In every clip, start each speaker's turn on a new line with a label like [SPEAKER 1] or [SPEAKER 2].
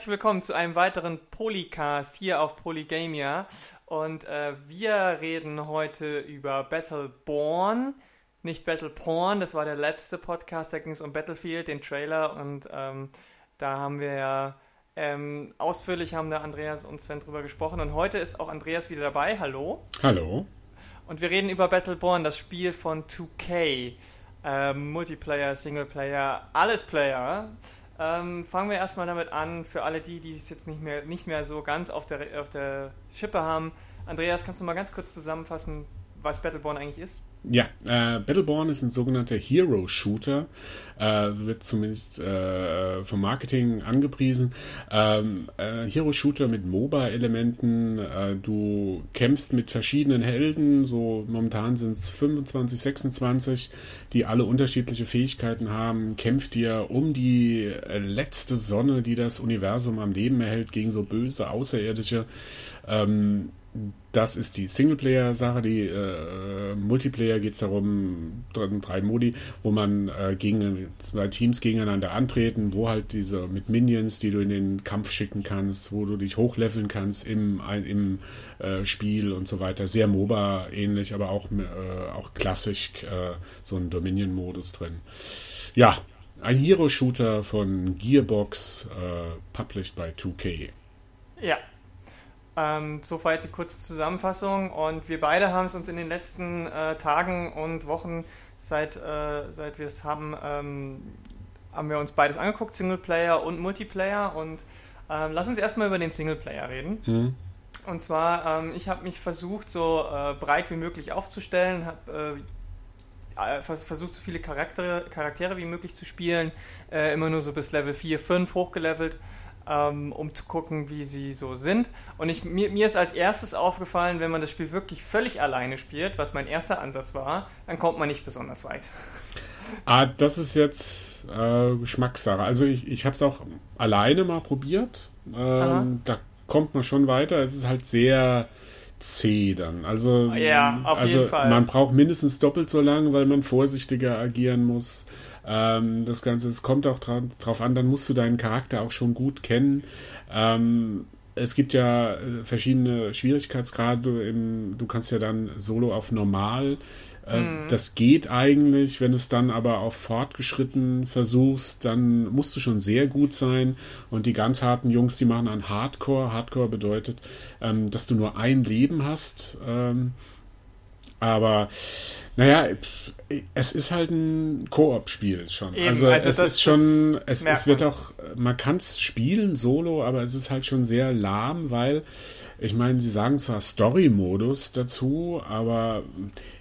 [SPEAKER 1] herzlich willkommen zu einem weiteren Polycast hier auf Polygamia. Und äh, wir reden heute über Battleborn, nicht Battleporn. Das war der letzte Podcast, da ging es um Battlefield, den Trailer. Und ähm, da haben wir ja ähm, ausführlich haben da Andreas und Sven drüber gesprochen. Und heute ist auch Andreas wieder dabei. Hallo.
[SPEAKER 2] Hallo.
[SPEAKER 1] Und wir reden über Battleborn, das Spiel von 2K. Ähm, Multiplayer, Singleplayer, alles Player. Ähm, fangen wir erstmal damit an, für alle die, die es jetzt nicht mehr, nicht mehr so ganz auf der, auf der Schippe haben. Andreas, kannst du mal ganz kurz zusammenfassen, was Battleborn eigentlich ist?
[SPEAKER 2] Ja, äh, Battleborn ist ein sogenannter Hero-Shooter, äh, wird zumindest äh, vom Marketing angepriesen. Ähm, äh, Hero-Shooter mit MOBA-Elementen, äh, du kämpfst mit verschiedenen Helden, so momentan sind es 25, 26, die alle unterschiedliche Fähigkeiten haben, kämpft dir um die äh, letzte Sonne, die das Universum am Leben erhält, gegen so böse Außerirdische. Ähm, das ist die Singleplayer-Sache. Die äh, Multiplayer geht es darum, drei Modi, wo man äh, gegen zwei Teams gegeneinander antreten, wo halt diese mit Minions, die du in den Kampf schicken kannst, wo du dich hochleveln kannst im, im äh, Spiel und so weiter. Sehr MOBA-ähnlich, aber auch, äh, auch klassisch äh, so ein Dominion-Modus drin. Ja, ein Hero-Shooter von Gearbox, äh, published by 2K.
[SPEAKER 1] Ja, ähm, soweit die kurze Zusammenfassung. Und wir beide haben es uns in den letzten äh, Tagen und Wochen, seit, äh, seit wir es haben, ähm, haben wir uns beides angeguckt, Singleplayer und Multiplayer. Und ähm, lass uns erstmal über den Singleplayer reden. Mhm. Und zwar, ähm, ich habe mich versucht, so äh, breit wie möglich aufzustellen, habe äh, äh, versucht, so viele Charaktere, Charaktere wie möglich zu spielen, äh, immer nur so bis Level 4, 5 hochgelevelt ähm, um zu gucken, wie sie so sind. Und ich, mir, mir ist als erstes aufgefallen, wenn man das Spiel wirklich völlig alleine spielt, was mein erster Ansatz war, dann kommt man nicht besonders weit.
[SPEAKER 2] Ah, das ist jetzt äh, Geschmackssache. Also ich, ich habe es auch alleine mal probiert. Ähm, da kommt man schon weiter. Es ist halt sehr zäh dann. Also,
[SPEAKER 1] ja, auf
[SPEAKER 2] also
[SPEAKER 1] jeden Fall.
[SPEAKER 2] man braucht mindestens doppelt so lange, weil man vorsichtiger agieren muss. Ähm, das Ganze, es kommt auch dra drauf an, dann musst du deinen Charakter auch schon gut kennen. Ähm, es gibt ja äh, verschiedene Schwierigkeitsgrade. Im, du kannst ja dann solo auf normal. Äh, mhm. Das geht eigentlich. Wenn du es dann aber auf fortgeschritten versuchst, dann musst du schon sehr gut sein. Und die ganz harten Jungs, die machen an Hardcore. Hardcore bedeutet, ähm, dass du nur ein Leben hast. Ähm, aber naja, es ist halt ein Koop-Spiel schon. Eben, also, also, es ist schon, es, es wird auch, man kann es spielen solo, aber es ist halt schon sehr lahm, weil ich meine, sie sagen zwar Story-Modus dazu, aber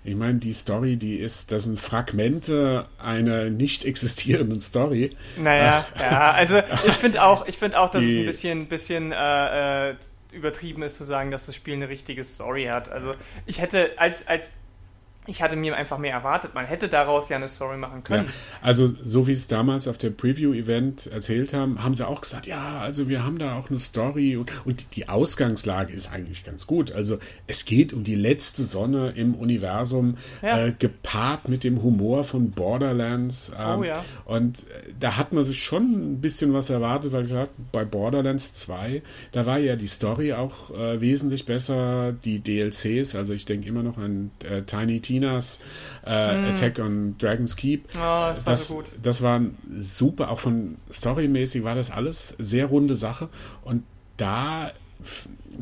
[SPEAKER 2] ich meine, die Story, die ist, das sind Fragmente einer nicht existierenden Story.
[SPEAKER 1] Naja, ja, also ich finde auch, ich finde auch, dass die, es ein bisschen, bisschen äh, äh, übertrieben ist zu sagen, dass das Spiel eine richtige Story hat. Also ich hätte als, als ich hatte mir einfach mehr erwartet. Man hätte daraus ja eine Story machen können. Ja,
[SPEAKER 2] also, so wie es damals auf dem Preview-Event erzählt haben, haben sie auch gesagt, ja, also wir haben da auch eine Story und, und, die Ausgangslage ist eigentlich ganz gut. Also, es geht um die letzte Sonne im Universum, ja. äh, gepaart mit dem Humor von Borderlands. Ähm, oh ja. Und äh, da hat man sich schon ein bisschen was erwartet, weil gesagt, bei Borderlands 2, da war ja die Story auch äh, wesentlich besser, die DLCs, also ich denke immer noch an äh, Tiny Teen Chinas äh, mm. Attack on Dragon's Keep.
[SPEAKER 1] Oh, das war das, so gut.
[SPEAKER 2] Das war super, auch von storymäßig war das alles sehr runde Sache und da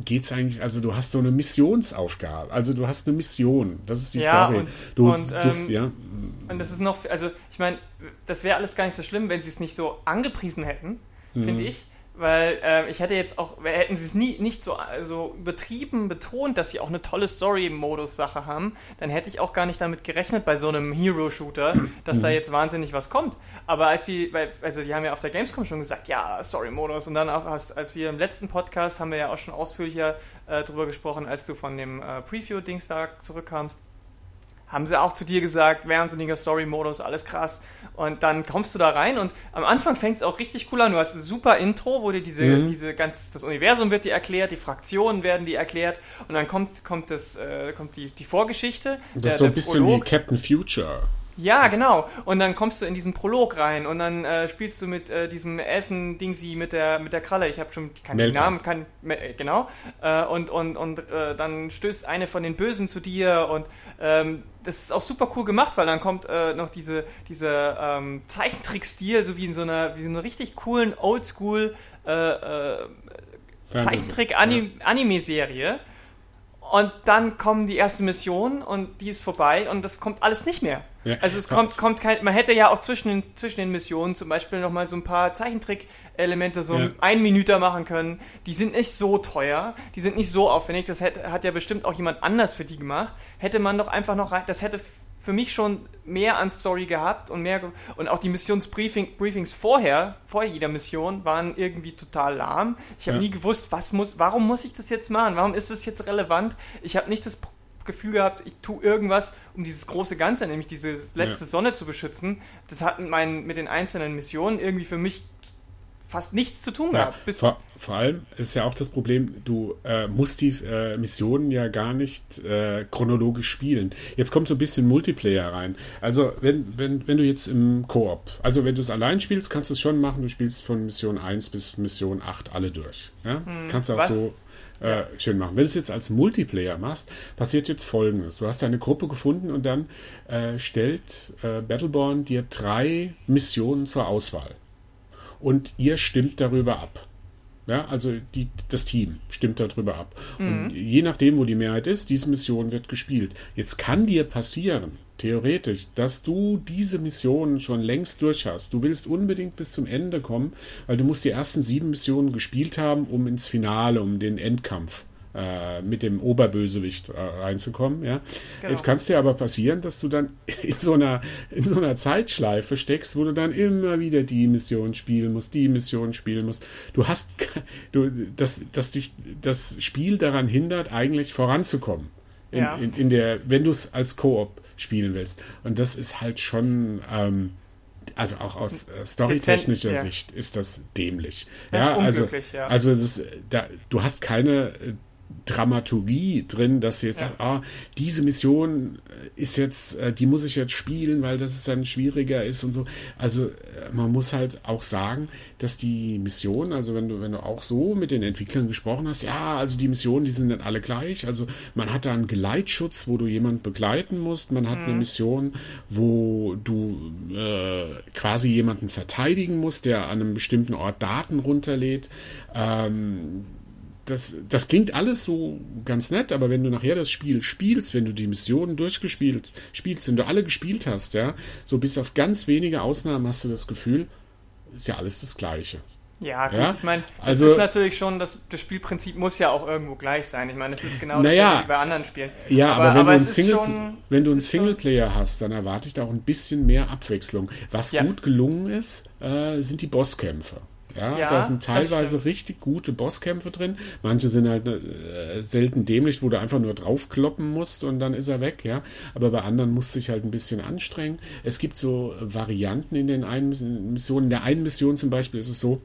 [SPEAKER 2] geht es eigentlich, also du hast so eine Missionsaufgabe, also du hast eine Mission, das ist die ja, Story.
[SPEAKER 1] Und,
[SPEAKER 2] du
[SPEAKER 1] und, suchst, ähm, ja. Und das ist noch, also ich meine, das wäre alles gar nicht so schlimm, wenn sie es nicht so angepriesen hätten, mhm. finde ich weil äh, ich hätte jetzt auch, hätten sie es nie nicht so also übertrieben betont, dass sie auch eine tolle Story-Modus-Sache haben, dann hätte ich auch gar nicht damit gerechnet bei so einem Hero-Shooter, dass da mhm. jetzt wahnsinnig was kommt. Aber als sie, weil, also die haben ja auf der Gamescom schon gesagt, ja, Story-Modus und dann auch, als wir im letzten Podcast haben wir ja auch schon ausführlicher äh, drüber gesprochen, als du von dem äh, Preview-Dings da zurückkamst haben sie auch zu dir gesagt, wahnsinniger Story-Modus, alles krass. Und dann kommst du da rein und am Anfang fängt es auch richtig cool an. Du hast ein super Intro, wo dir diese, mhm. diese ganz, das Universum wird dir erklärt, die Fraktionen werden dir erklärt und dann kommt, kommt das, äh, kommt die, die Vorgeschichte.
[SPEAKER 2] Das ist so ein bisschen Prolog. wie Captain Future.
[SPEAKER 1] Ja, genau. Und dann kommst du in diesen Prolog rein und dann äh, spielst du mit äh, diesem Elfen-Dingsi mit der mit der Kralle. Ich habe schon keinen
[SPEAKER 2] Melka.
[SPEAKER 1] Namen, kann äh, genau. Äh, und und und äh, dann stößt eine von den Bösen zu dir und ähm, das ist auch super cool gemacht, weil dann kommt äh, noch diese diese ähm, Zeichentrick-Stil, so wie in so einer wie so einer richtig coolen Oldschool äh, äh, Zeichentrick-Anime-Serie. Und dann kommen die erste Mission und die ist vorbei und das kommt alles nicht mehr.
[SPEAKER 2] Ja.
[SPEAKER 1] Also es kommt, kommt kein, man hätte ja auch zwischen den, zwischen den Missionen zum Beispiel nochmal so ein paar Zeichentrick-Elemente, so
[SPEAKER 2] Ja.
[SPEAKER 1] ein Minüter machen können. Die sind nicht so teuer, die sind nicht so aufwendig, das hätte, hat ja bestimmt auch jemand anders für die gemacht. Hätte man doch einfach noch rein, das hätte für mich schon mehr an Story gehabt und mehr, und auch die Missionsbriefings Briefings vorher, vor jeder Mission, waren irgendwie total lahm. Ich habe
[SPEAKER 2] Ja.
[SPEAKER 1] nie gewusst, was muss, warum muss ich das jetzt machen? Warum ist das jetzt relevant? Ich habe nicht das Gefühl gehabt, ich tue irgendwas, um dieses große Ganze, nämlich diese letzte
[SPEAKER 2] Ja.
[SPEAKER 1] Sonne zu beschützen. Das hat mit, meinen, mit den einzelnen Missionen irgendwie für mich fast nichts zu tun
[SPEAKER 2] Ja,
[SPEAKER 1] gehabt. Bis,
[SPEAKER 2] vor, vor allem ist ja auch das Problem, du äh, musst die äh, Missionen ja gar nicht äh, chronologisch spielen. Jetzt kommt so ein bisschen Multiplayer rein. Also wenn, wenn, wenn du jetzt im Koop, also wenn du es allein spielst, kannst du es schon machen, du spielst von Mission 1 bis Mission 8 alle durch. Ja? kannst du auch
[SPEAKER 1] was?
[SPEAKER 2] so äh, schön machen. Wenn du es jetzt als Multiplayer machst, passiert jetzt folgendes. Du hast eine Gruppe gefunden und dann äh, stellt äh, Battleborn dir drei Missionen zur Auswahl und ihr stimmt darüber ab. Ja, also die, das Team stimmt darüber ab. Und je nachdem, wo die Mehrheit ist, diese Mission wird gespielt. Jetzt kann dir passieren, theoretisch, dass du diese Mission schon längst durch hast. Du willst unbedingt bis zum Ende kommen, weil du musst die ersten sieben Missionen gespielt haben, um ins Finale, um den Endkampf äh, mit dem Oberbösewicht äh, reinzukommen. Ja?
[SPEAKER 1] Genau.
[SPEAKER 2] Jetzt kann es dir aber passieren, dass du dann in so, einer, in so einer Zeitschleife steckst, wo du dann immer wieder die Mission spielen musst, die Mission spielen musst. Du hast, du, dass, dass dich das Spiel daran hindert, eigentlich voranzukommen. In,
[SPEAKER 1] Ja.
[SPEAKER 2] in, in der, wenn du es als Koop spielen willst. Und das ist halt schon, ähm, also auch aus äh, storytechnischer
[SPEAKER 1] ja.
[SPEAKER 2] Sicht ist das dämlich.
[SPEAKER 1] Das ist
[SPEAKER 2] ja, also,
[SPEAKER 1] ja.
[SPEAKER 2] also das, da, du hast keine äh, Dramaturgie drin, dass du jetzt
[SPEAKER 1] Ja.
[SPEAKER 2] sagst, ah, diese Mission äh, ist jetzt, äh, die muss ich jetzt spielen, weil das dann schwieriger ist und so. Also äh, man muss halt auch sagen, dass die Mission, also wenn du, wenn du auch so mit den Entwicklern gesprochen hast, ja, also die Missionen, die sind nicht alle gleich. Also man hat da einen Geleitschutz, wo du jemanden begleiten musst. Man hat eine Mission, wo du äh, quasi jemanden verteidigen musst, der an einem bestimmten Ort Daten runterlädt. Ähm, das, das klingt alles so ganz nett, aber wenn du nachher das Spiel spielst, wenn du die Missionen durchgespielt spielst, wenn du alle gespielt hast, ja, so bis auf ganz wenige Ausnahmen hast du das Gefühl, ist ja alles das Gleiche.
[SPEAKER 1] Ja, gut,
[SPEAKER 2] Ja,
[SPEAKER 1] ich meine, das
[SPEAKER 2] also-
[SPEAKER 1] ist natürlich schon, das, das Spielprinzip muss ja auch irgendwo gleich sein. Ich meine, das ist genau
[SPEAKER 2] Naja.
[SPEAKER 1] dasselbe wie bei anderen Spielen.
[SPEAKER 2] Ja, aber, wenn, du, einen
[SPEAKER 1] es ist
[SPEAKER 2] Single,
[SPEAKER 1] schon,
[SPEAKER 2] wenn du
[SPEAKER 1] es
[SPEAKER 2] einen
[SPEAKER 1] ist schon-
[SPEAKER 2] Singleplayer hast, dann erwarte ich da auch ein bisschen mehr Abwechslung. Was
[SPEAKER 1] Ja.
[SPEAKER 2] gut gelungen ist, äh, sind die Bosskämpfe. Ja,
[SPEAKER 1] Ja,
[SPEAKER 2] da sind teilweise richtig gute Bosskämpfe drin. Manche sind halt äh, selten dämlich, wo du einfach nur draufkloppen musst und dann ist er weg, ja. Aber bei anderen musst du dich halt ein bisschen anstrengen. Es gibt so Varianten in den einen Missionen. In der einen Mission zum Beispiel ist es so,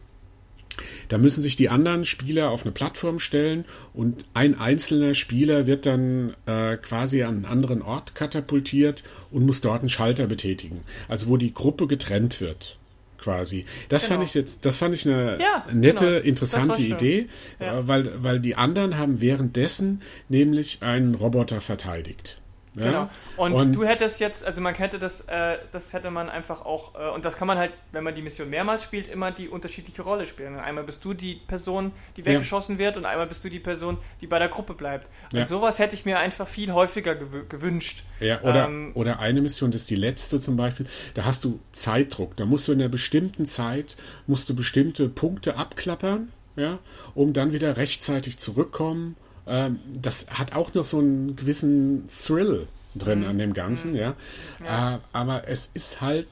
[SPEAKER 2] da müssen sich die anderen Spieler auf eine Plattform stellen und ein einzelner Spieler wird dann äh, quasi an einen anderen Ort katapultiert und muss dort einen Schalter betätigen. Also wo die Gruppe getrennt wird. Quasi. Das
[SPEAKER 1] Genau.
[SPEAKER 2] fand ich jetzt, das fand ich eine
[SPEAKER 1] Ja,
[SPEAKER 2] nette,
[SPEAKER 1] genau.
[SPEAKER 2] Interessante. Idee,
[SPEAKER 1] Ja.
[SPEAKER 2] äh, weil, weil die anderen haben währenddessen nämlich einen Roboter verteidigt. Ja?
[SPEAKER 1] Genau. Und,
[SPEAKER 2] Und-
[SPEAKER 1] du hättest jetzt, also man hätte das, äh, das hätte man einfach auch, äh, und das kann man halt, wenn man die Mission mehrmals spielt, immer die unterschiedliche Rolle spielen. Einmal bist du die Person, die
[SPEAKER 2] Ja.
[SPEAKER 1] weggeschossen wird, und einmal bist du die Person, die bei der Gruppe bleibt. Und
[SPEAKER 2] Ja.
[SPEAKER 1] sowas hätte ich mir einfach viel häufiger gewü- gewünscht.
[SPEAKER 2] Ja, oder,
[SPEAKER 1] Ähm,
[SPEAKER 2] oder eine Mission, das ist die letzte zum Beispiel, da hast du Zeitdruck. Da musst du in einer bestimmten Zeit, musst du bestimmte Punkte abklappern, ja, um dann wieder rechtzeitig zurückkommen. Ähm, das hat auch noch so einen gewissen Thrill drin an dem Ganzen, ja.
[SPEAKER 1] Ja.
[SPEAKER 2] Äh, aber es ist halt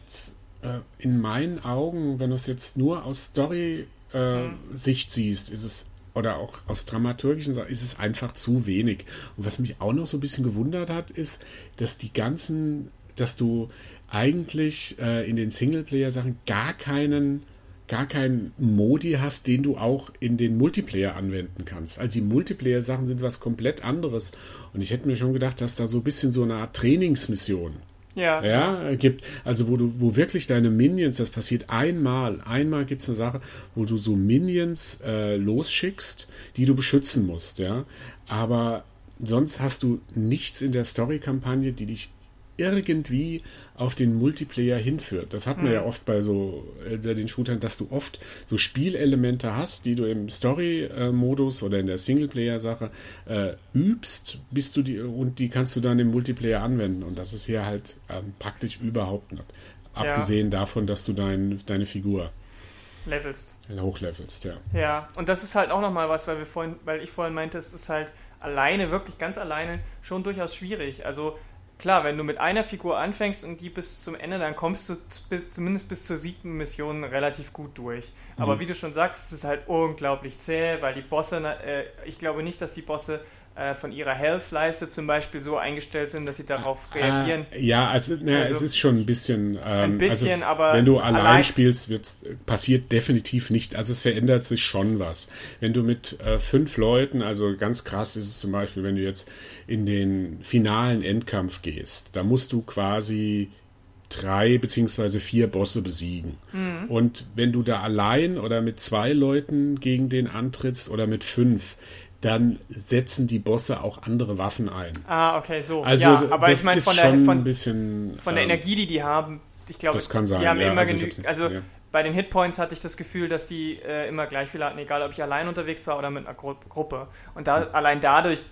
[SPEAKER 2] äh, in meinen Augen, wenn du es jetzt nur aus Story-Sicht siehst, ist es oder auch aus dramaturgischen Sachen ist es einfach zu wenig. Und was mich auch noch so ein bisschen gewundert hat, ist, dass die ganzen, dass du eigentlich äh, in den Singleplayer-Sachen gar keinen gar keinen Modi hast, den du auch in den Multiplayer anwenden kannst. Also die Multiplayer-Sachen sind was komplett anderes. Und ich hätte mir schon gedacht, dass da so ein bisschen so eine Art Trainingsmission
[SPEAKER 1] Ja.
[SPEAKER 2] Ja, gibt, also wo du, wo wirklich deine Minions, das passiert einmal, einmal gibt es eine Sache, wo du so Minions äh, losschickst, die du beschützen musst, ja. Aber sonst hast du nichts in der Story-Kampagne, die dich irgendwie auf den Multiplayer hinführt. Das hat man mhm. ja oft bei so äh, den Shootern, dass du oft so Spielelemente hast, die du im Story-Modus oder in der Singleplayer-Sache äh, übst, bist du die und die kannst du dann im Multiplayer anwenden. Und das ist hier halt ähm, praktisch überhaupt nicht. Abgesehen ja. davon, dass du dein, deine Figur
[SPEAKER 1] levelst.
[SPEAKER 2] Hochlevelst, ja.
[SPEAKER 1] Ja, und das ist halt auch nochmal was, weil wir vorhin, weil ich vorhin meinte, es ist halt alleine, wirklich ganz alleine, schon durchaus schwierig. Also klar, wenn du mit einer Figur anfängst und die bis zum Ende, dann kommst du zumindest bis zur siebten Mission relativ gut durch. Aber mhm. wie du schon sagst, es ist halt unglaublich zäh, weil die Bosse, äh, ich glaube nicht, dass die Bosse äh, von ihrer Health-Leiste zum Beispiel so eingestellt sind, dass sie darauf ah, reagieren.
[SPEAKER 2] Äh, ja, also, ne, also, es ist schon ein bisschen. Ähm,
[SPEAKER 1] ein bisschen,
[SPEAKER 2] also,
[SPEAKER 1] aber.
[SPEAKER 2] Wenn du allein, allein spielst, wird's, passiert definitiv nicht. Also es verändert sich schon was. Wenn du mit äh, fünf Leuten, also ganz krass ist es zum Beispiel, wenn du jetzt in den finalen Endkampf gehst, da musst du quasi drei beziehungsweise vier Bosse besiegen. Mhm. Und wenn du da allein oder mit zwei Leuten gegen den antrittst oder mit fünf, dann setzen die Bosse auch andere Waffen ein.
[SPEAKER 1] Ah, okay, so.
[SPEAKER 2] Also ja, aber ich meine von der von, bisschen,
[SPEAKER 1] von der ähm, Energie, die die haben, ich glaube,
[SPEAKER 2] das kann sein,
[SPEAKER 1] die haben
[SPEAKER 2] ja,
[SPEAKER 1] immer also genügend. Also ja. bei den Hitpoints hatte ich das Gefühl, dass die äh, immer gleich viel hatten, egal ob ich allein unterwegs war oder mit einer Gru Gruppe. Und da allein dadurch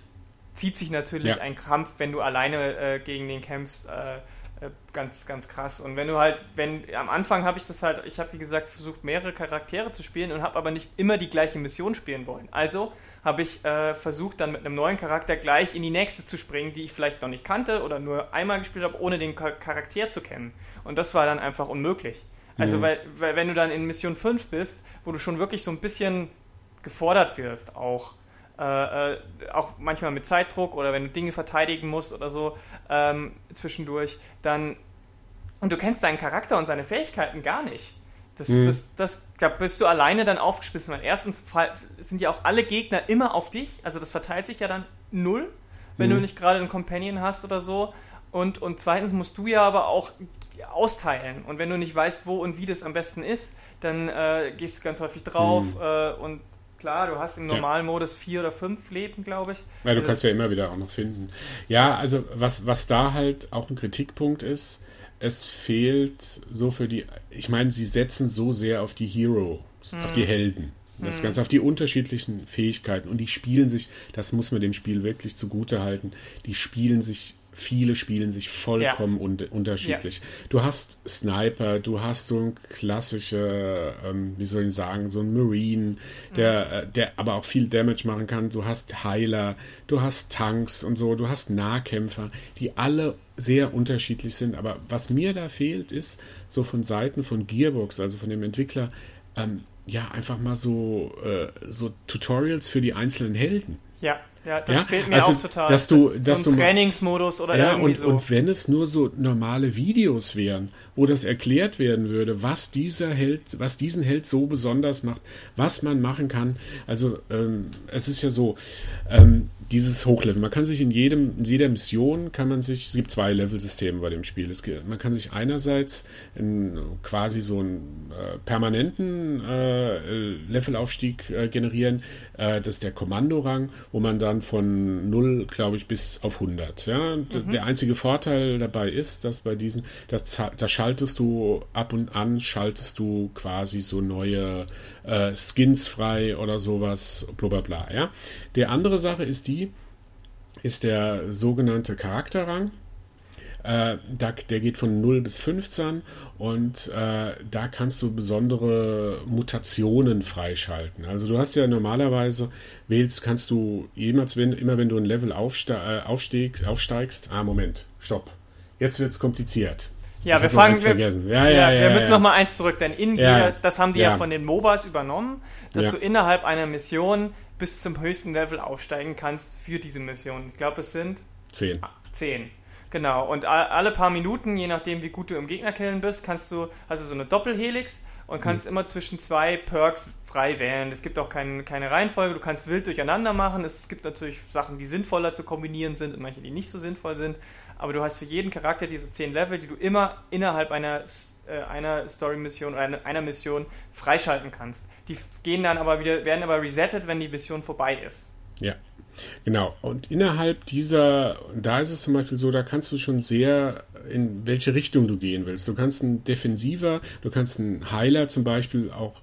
[SPEAKER 1] zieht sich natürlich ja. ein Kampf, wenn du alleine äh, gegen den kämpfst. Äh, äh, ganz, ganz krass. Und wenn du halt, wenn am Anfang habe ich das halt, ich habe wie gesagt versucht, mehrere Charaktere zu spielen und habe aber nicht immer die gleiche Mission spielen wollen. Also habe ich äh, versucht, dann mit einem neuen Charakter gleich in die nächste zu springen, die ich vielleicht noch nicht kannte oder nur einmal gespielt habe, ohne den Charakter zu kennen. Und das war dann einfach unmöglich. Also, mhm. weil, weil, wenn du dann in Mission 5 bist, wo du schon wirklich so ein bisschen gefordert wirst, auch äh, äh, auch manchmal mit Zeitdruck oder wenn du Dinge verteidigen musst oder so ähm, zwischendurch, dann und du kennst deinen Charakter und seine Fähigkeiten gar nicht. Das, mhm. das, das, da bist du alleine dann aufgespissen, weil erstens sind ja auch alle Gegner immer auf dich, also das verteilt sich ja dann null, wenn mhm. du nicht gerade einen Companion hast oder so. Und, und zweitens musst du ja aber auch austeilen. Und wenn du nicht weißt, wo und wie das am besten ist, dann äh, gehst du ganz häufig drauf mhm. äh, und Klar, du hast im normalen ja. Modus vier oder fünf Leben, glaube ich.
[SPEAKER 2] Ja, du das kannst ja immer wieder auch noch finden. Ja, also was, was da halt auch ein Kritikpunkt ist, es fehlt so für die, ich meine, sie setzen so sehr auf die Heroes, hm. auf die Helden. Das mhm. Ganze auf die unterschiedlichen Fähigkeiten und die spielen sich, das muss man dem Spiel wirklich zugute halten, die spielen sich viele spielen sich vollkommen ja. un unterschiedlich. Ja. Du hast Sniper, du hast so ein klassischer, ähm, wie soll ich sagen, so ein Marine, der, mhm. äh, der aber auch viel Damage machen kann. Du hast Heiler, du hast Tanks und so, du hast Nahkämpfer, die alle sehr unterschiedlich sind. Aber was mir da fehlt, ist so von Seiten von Gearbox, also von dem Entwickler, ähm, ja, einfach mal so, äh, so Tutorials für die einzelnen Helden.
[SPEAKER 1] Ja. Ja, das ja? fehlt mir also, auch total.
[SPEAKER 2] Dass du, das dass
[SPEAKER 1] so ein
[SPEAKER 2] du,
[SPEAKER 1] Trainingsmodus oder
[SPEAKER 2] ja,
[SPEAKER 1] irgendwie
[SPEAKER 2] und,
[SPEAKER 1] so.
[SPEAKER 2] Und wenn es nur so normale Videos wären, wo das erklärt werden würde, was dieser Held, was diesen Held so besonders macht, was man machen kann. Also ähm, es ist ja so, ähm, dieses Hochlevel. Man kann sich in jedem, in jeder Mission kann man sich, es gibt zwei Level-Systeme bei dem Spiel. Es man kann sich einerseits in, quasi so einen äh, permanenten äh, Levelaufstieg äh, generieren. Äh, das ist der Kommandorang, wo man dann von 0, glaube ich, bis auf 100. Ja? Mhm. Der einzige Vorteil dabei ist, dass bei diesen, das, da schaltest du ab und an, schaltest du quasi so neue äh, Skins frei oder sowas, bla bla bla. Ja? Der andere Sache ist die, ist der sogenannte Charakterrang. Äh, da, der geht von 0 bis 15 und äh, da kannst du besondere Mutationen freischalten. Also du hast ja normalerweise, wählst, kannst du jemals, wenn, immer wenn du ein Level aufste äh, aufsteig, aufsteigst, ah Moment, stopp, jetzt wird es kompliziert.
[SPEAKER 1] Ja, wir fangen, wir, ja, ja, ja, wir müssen noch mal eins zurück, denn in das haben die ja. von den MOBAs übernommen, dass du innerhalb einer Mission bis zum höchsten Level aufsteigen kannst für diese Mission. Ich glaube, es sind
[SPEAKER 2] zehn.
[SPEAKER 1] Zehn. Genau. Und alle paar Minuten, je nachdem, wie gut du im Gegnerkillen bist, kannst du, also so eine Doppelhelix und kannst mhm. immer zwischen zwei Perks frei wählen. Es gibt auch kein, keine Reihenfolge, du kannst wild durcheinander machen. Es gibt natürlich Sachen, die sinnvoller zu kombinieren sind und manche, die nicht so sinnvoll sind. aber du hast für jeden Charakter diese 10 Level, die du immer innerhalb einer, äh, einer Story-Mission oder einer, einer Mission freischalten kannst. Die gehen dann aber wieder, werden aber resettet, wenn die Mission vorbei ist.
[SPEAKER 2] Ja. Genau. Und innerhalb dieser, da ist es zum Beispiel so, da kannst du schon sehr in welche Richtung du gehen willst. Du kannst einen Defensiver, du kannst einen Heiler zum Beispiel auch,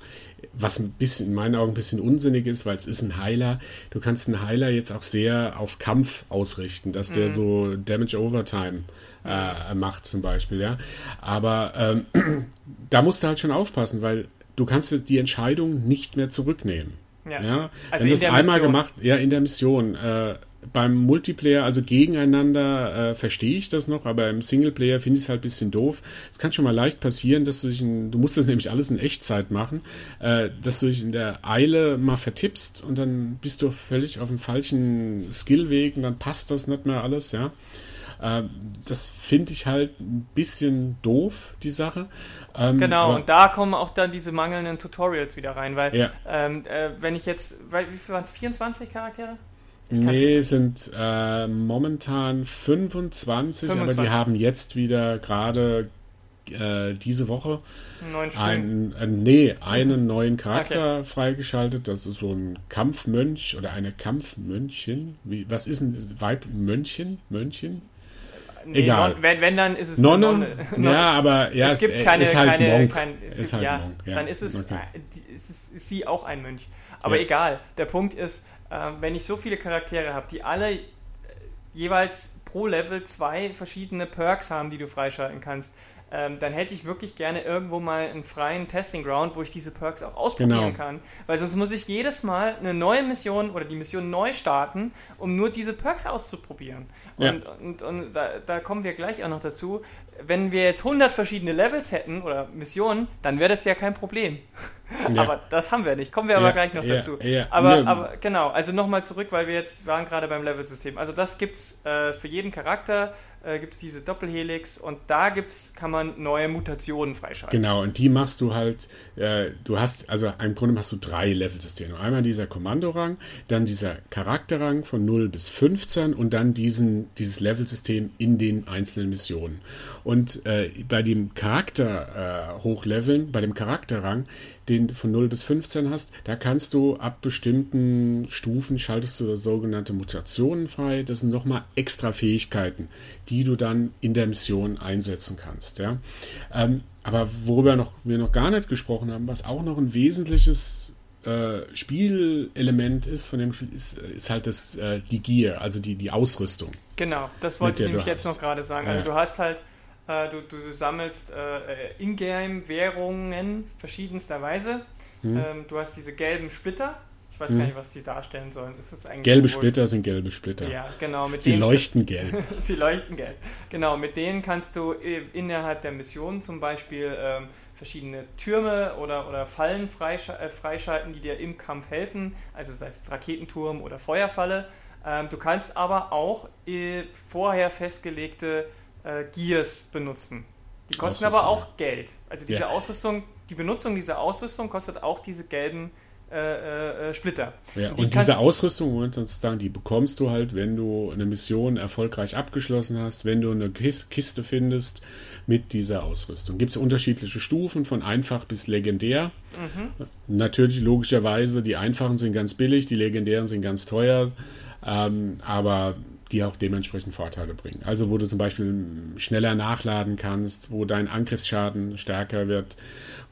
[SPEAKER 2] was ein bisschen in meinen Augen ein bisschen unsinnig ist, weil es ist ein Heiler. Du kannst einen Heiler jetzt auch sehr auf Kampf ausrichten, dass der mhm. so Damage Overtime äh, macht zum Beispiel, ja. Aber ähm, da musst du halt schon aufpassen, weil du kannst die Entscheidung nicht mehr zurücknehmen. Ja. ja? Also Wenn du es einmal gemacht, ja, in der Mission. Äh, beim Multiplayer, also gegeneinander, äh, verstehe ich das noch, aber im Singleplayer finde ich es halt ein bisschen doof. Es kann schon mal leicht passieren, dass du dich, in, du musst das nämlich alles in Echtzeit machen, äh, dass du dich in der Eile mal vertippst und dann bist du völlig auf dem falschen Skillweg und dann passt das nicht mehr alles, ja. Ähm, das finde ich halt ein bisschen doof, die Sache.
[SPEAKER 1] Ähm, genau, und da kommen auch dann diese mangelnden Tutorials wieder rein, weil ja. ähm, äh, wenn ich jetzt, weil, wie viel waren es, 24 Charaktere?
[SPEAKER 2] Nee, sind äh, momentan 25, 25, aber die haben jetzt wieder gerade äh, diese Woche ein, äh, nee, einen neuen Charakter okay. freigeschaltet. Das ist so ein Kampfmönch oder eine Kampfmönchin. Wie, was ist ein Weib? Mönchen? Mönchen?
[SPEAKER 1] Nee, Egal. Non, wenn, wenn, dann ist es
[SPEAKER 2] Nonne. Nonne. Nonne. Ja, aber ja,
[SPEAKER 1] es gibt keine,
[SPEAKER 2] halt
[SPEAKER 1] keine,
[SPEAKER 2] Monk.
[SPEAKER 1] Kein, es ist gibt, halt ja, Monk, ja, dann ist es, okay. ist, es ist sie auch ein Mönch. Aber ja. egal. Der Punkt ist, äh, wenn ich so viele Charaktere habe, die alle äh, jeweils pro Level zwei verschiedene Perks haben, die du freischalten kannst, ähm, dann hätte ich wirklich gerne irgendwo mal einen freien Testing Ground, wo ich diese Perks auch ausprobieren genau. kann. Weil sonst muss ich jedes Mal eine neue Mission oder die Mission neu starten, um nur diese Perks auszuprobieren. Ja. Und, und, und da, da, kommen wir gleich auch noch dazu. Wenn wir jetzt 100 verschiedene Levels hätten oder Missionen, dann wäre das ja kein Problem. Ja. aber das haben wir nicht. Kommen wir aber ja, gleich noch dazu. Aber, aber genau, also nochmal zurück, weil wir jetzt waren gerade beim Level-System. Also das gibt's äh, für jeden Charakter äh, gibt es diese Doppelhelix und da gibt's, kann man neue Mutationen freischalten.
[SPEAKER 2] Genau, und die machst du halt, äh, du hast, also im Grunde hast du drei Level-Systeme. Einmal dieser Kommandorang, dann dieser Charakterrang von 0 bis 15 und dann diesen, dieses Level-System in den einzelnen Missionen. Und äh, bei dem Charakter äh, hochleveln, bei dem Charakterrang, den du von 0 bis 15 hast, da kannst du ab bestimmten Stufen schaltest du sogenannte Mutationen frei. Das sind nochmal extra Fähigkeiten, die du dann in der Mission einsetzen kannst. Ja? Ähm, aber worüber noch, wir noch gar nicht gesprochen haben, was auch noch ein wesentliches äh, Spielelement ist, von dem Spiel ist, ist halt das, äh, die Gear, also die, die Ausrüstung.
[SPEAKER 1] Genau, das wollte ich nämlich jetzt noch gerade sagen. Also ja. du hast halt äh, du, du, sammelst äh, Ingame-Währungen verschiedenster Weise. Hm. Ähm, du hast diese gelben Splitter. Ich weiß hm. gar nicht, was die darstellen sollen. Das ist
[SPEAKER 2] eigentlich gelbe Splitter sind gelbe Splitter.
[SPEAKER 1] Ja, genau.
[SPEAKER 2] Mit Sie leuchten gelb.
[SPEAKER 1] Sie leuchten gelb. Genau, mit denen kannst du innerhalb der Mission zum Beispiel ähm, verschiedene Türme oder, oder Fallen freisch äh, freischalten, die dir im Kampf helfen. Also sei es Raketenturm oder Feuerfalle. Ähm, du kannst aber auch äh, vorher festgelegte äh, Gears benutzen. Die kosten aber auch Geld. Also diese ja. Ausrüstung, die Benutzung dieser Ausrüstung kostet auch diese gelben äh, äh, Splitter.
[SPEAKER 2] Ja, und, die und diese Ausrüstung, Moment, sozusagen, die bekommst du halt, wenn du eine Mission erfolgreich abgeschlossen hast, wenn du eine Kiste findest mit dieser Ausrüstung. Gibt es unterschiedliche Stufen von einfach bis legendär. Mhm. Natürlich, logischerweise, die einfachen sind ganz billig, die legendären sind ganz teuer. Ähm, aber die auch dementsprechend Vorteile bringen. Also wo du zum Beispiel schneller nachladen kannst, wo dein Angriffsschaden stärker wird,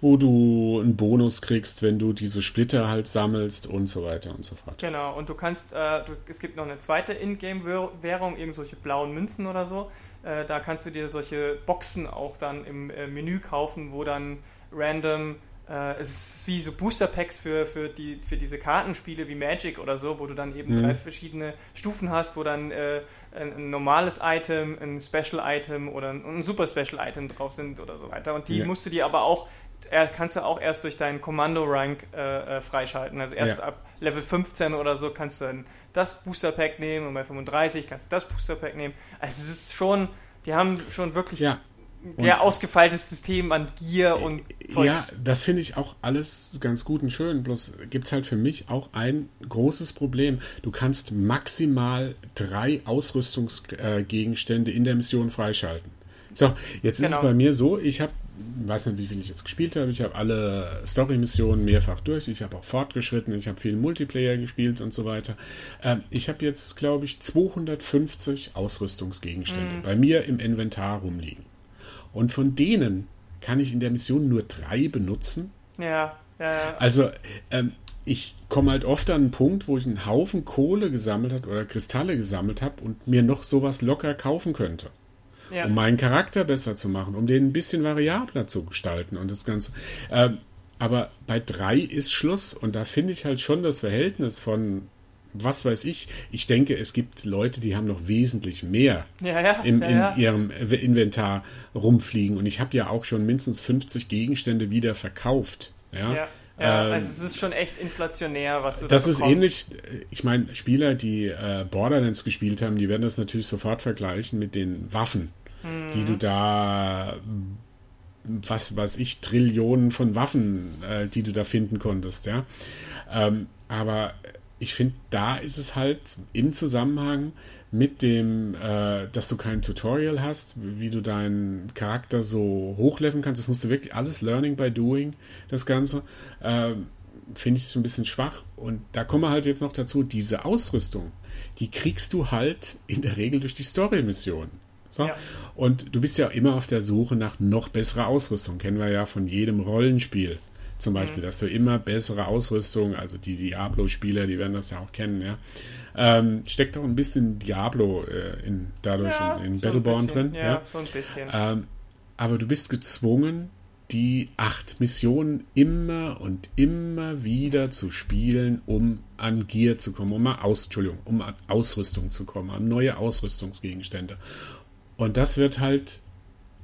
[SPEAKER 2] wo du einen Bonus kriegst, wenn du diese Splitter halt sammelst und so weiter und so fort.
[SPEAKER 1] Genau, und du kannst, äh, du, es gibt noch eine zweite Ingame-Währung, irgendwelche blauen Münzen oder so. Äh, da kannst du dir solche Boxen auch dann im äh, Menü kaufen, wo dann random äh, es ist wie so Booster Packs für, für, die, für diese Kartenspiele wie Magic oder so, wo du dann eben mhm. drei verschiedene Stufen hast, wo dann äh, ein, ein, normales Item, ein Special Item oder ein, ein, Super Special Item drauf sind oder so weiter. Und die ja. musst du dir aber auch, er, kannst du auch erst durch deinen Kommando-Rank äh, äh, freischalten. Also erst ja. ab Level 15 oder so kannst du dann das Booster Pack nehmen und bei 35 kannst du das Booster Pack nehmen. Also es ist schon, die haben schon wirklich
[SPEAKER 2] ja
[SPEAKER 1] sehr ausgefeiltes System an Gier und
[SPEAKER 2] Zeugs. Ja, das finde ich auch alles ganz gut und schön. Bloß gibt es halt für mich auch ein großes Problem. Du kannst maximal drei Ausrüstungsgegenstände in der Mission freischalten. So, jetzt genau. ist es genau. bei mir so, ich habe weiß nicht, wie viel ich jetzt gespielt habe. Ich habe alle Story-Missionen mehrfach durch. Ich habe auch fortgeschritten. Ich habe viel Multiplayer gespielt und so weiter. Ähm, ich habe jetzt, glaube ich, 250 Ausrüstungsgegenstände mm. bei mir im Inventar rumliegen. Und von denen kann ich in der Mission nur drei benutzen.
[SPEAKER 1] Ja, ja. ja.
[SPEAKER 2] Also, ähm, ich komme halt oft an einen Punkt, wo ich einen Haufen Kohle gesammelt habe oder Kristalle gesammelt habe und mir noch sowas locker kaufen könnte ja. um meinen Charakter besser zu machen, um den ein bisschen variabler zu gestalten und das Ganze. Ähm, aber bei drei ist Schluss und da finde ich halt schon das Verhältnis von was weiß ich. Ich denke, es gibt Leute, die haben noch wesentlich mehr
[SPEAKER 1] ja, ja,
[SPEAKER 2] im,
[SPEAKER 1] ja,
[SPEAKER 2] in ihrem Inventar rumfliegen. Und ich habe ja auch schon mindestens 50 Gegenstände wieder verkauft. Ja.
[SPEAKER 1] Ja, ähm, also es ist schon echt inflationär, was du
[SPEAKER 2] das da Das ist ähnlich, ich meine, Spieler, die äh, Borderlands gespielt haben, die werden das natürlich sofort vergleichen mit den Waffen mhm. die du da, was weiß ich, Trillionen von Waffen, äh, die du da finden konntest, ja. Ähm, aber ich finde, da ist es halt im Zusammenhang mit dem, äh, dass du kein Tutorial hast, wie du deinen Charakter so hochleveln kannst. Das musst du wirklich alles Learning by Doing, das Ganze. Äh, finde ich so ein bisschen schwach. Und da kommen wir halt jetzt noch dazu, diese Ausrüstung, die kriegst du halt in der Regel durch die Story-Mission. So. Ja. Und du bist ja immer auf der Suche nach noch besserer Ausrüstung. Kennen wir ja von jedem Rollenspiel zum Beispiel, mhm. dass du immer bessere Ausrüstung, also die Diablo-Spieler, die werden das ja auch kennen, ja. Ähm, steckt auch ein bisschen Diablo äh, in, dadurch ja, in, in so Battleborn drin.
[SPEAKER 1] Ja, ja, so ein bisschen.
[SPEAKER 2] Ähm, aber du bist gezwungen, die acht Missionen immer und immer wieder zu spielen, um an Gear zu kommen, um Aus, Entschuldigung, um an Ausrüstung zu kommen, an neue Ausrüstungsgegenstände. Und das wird halt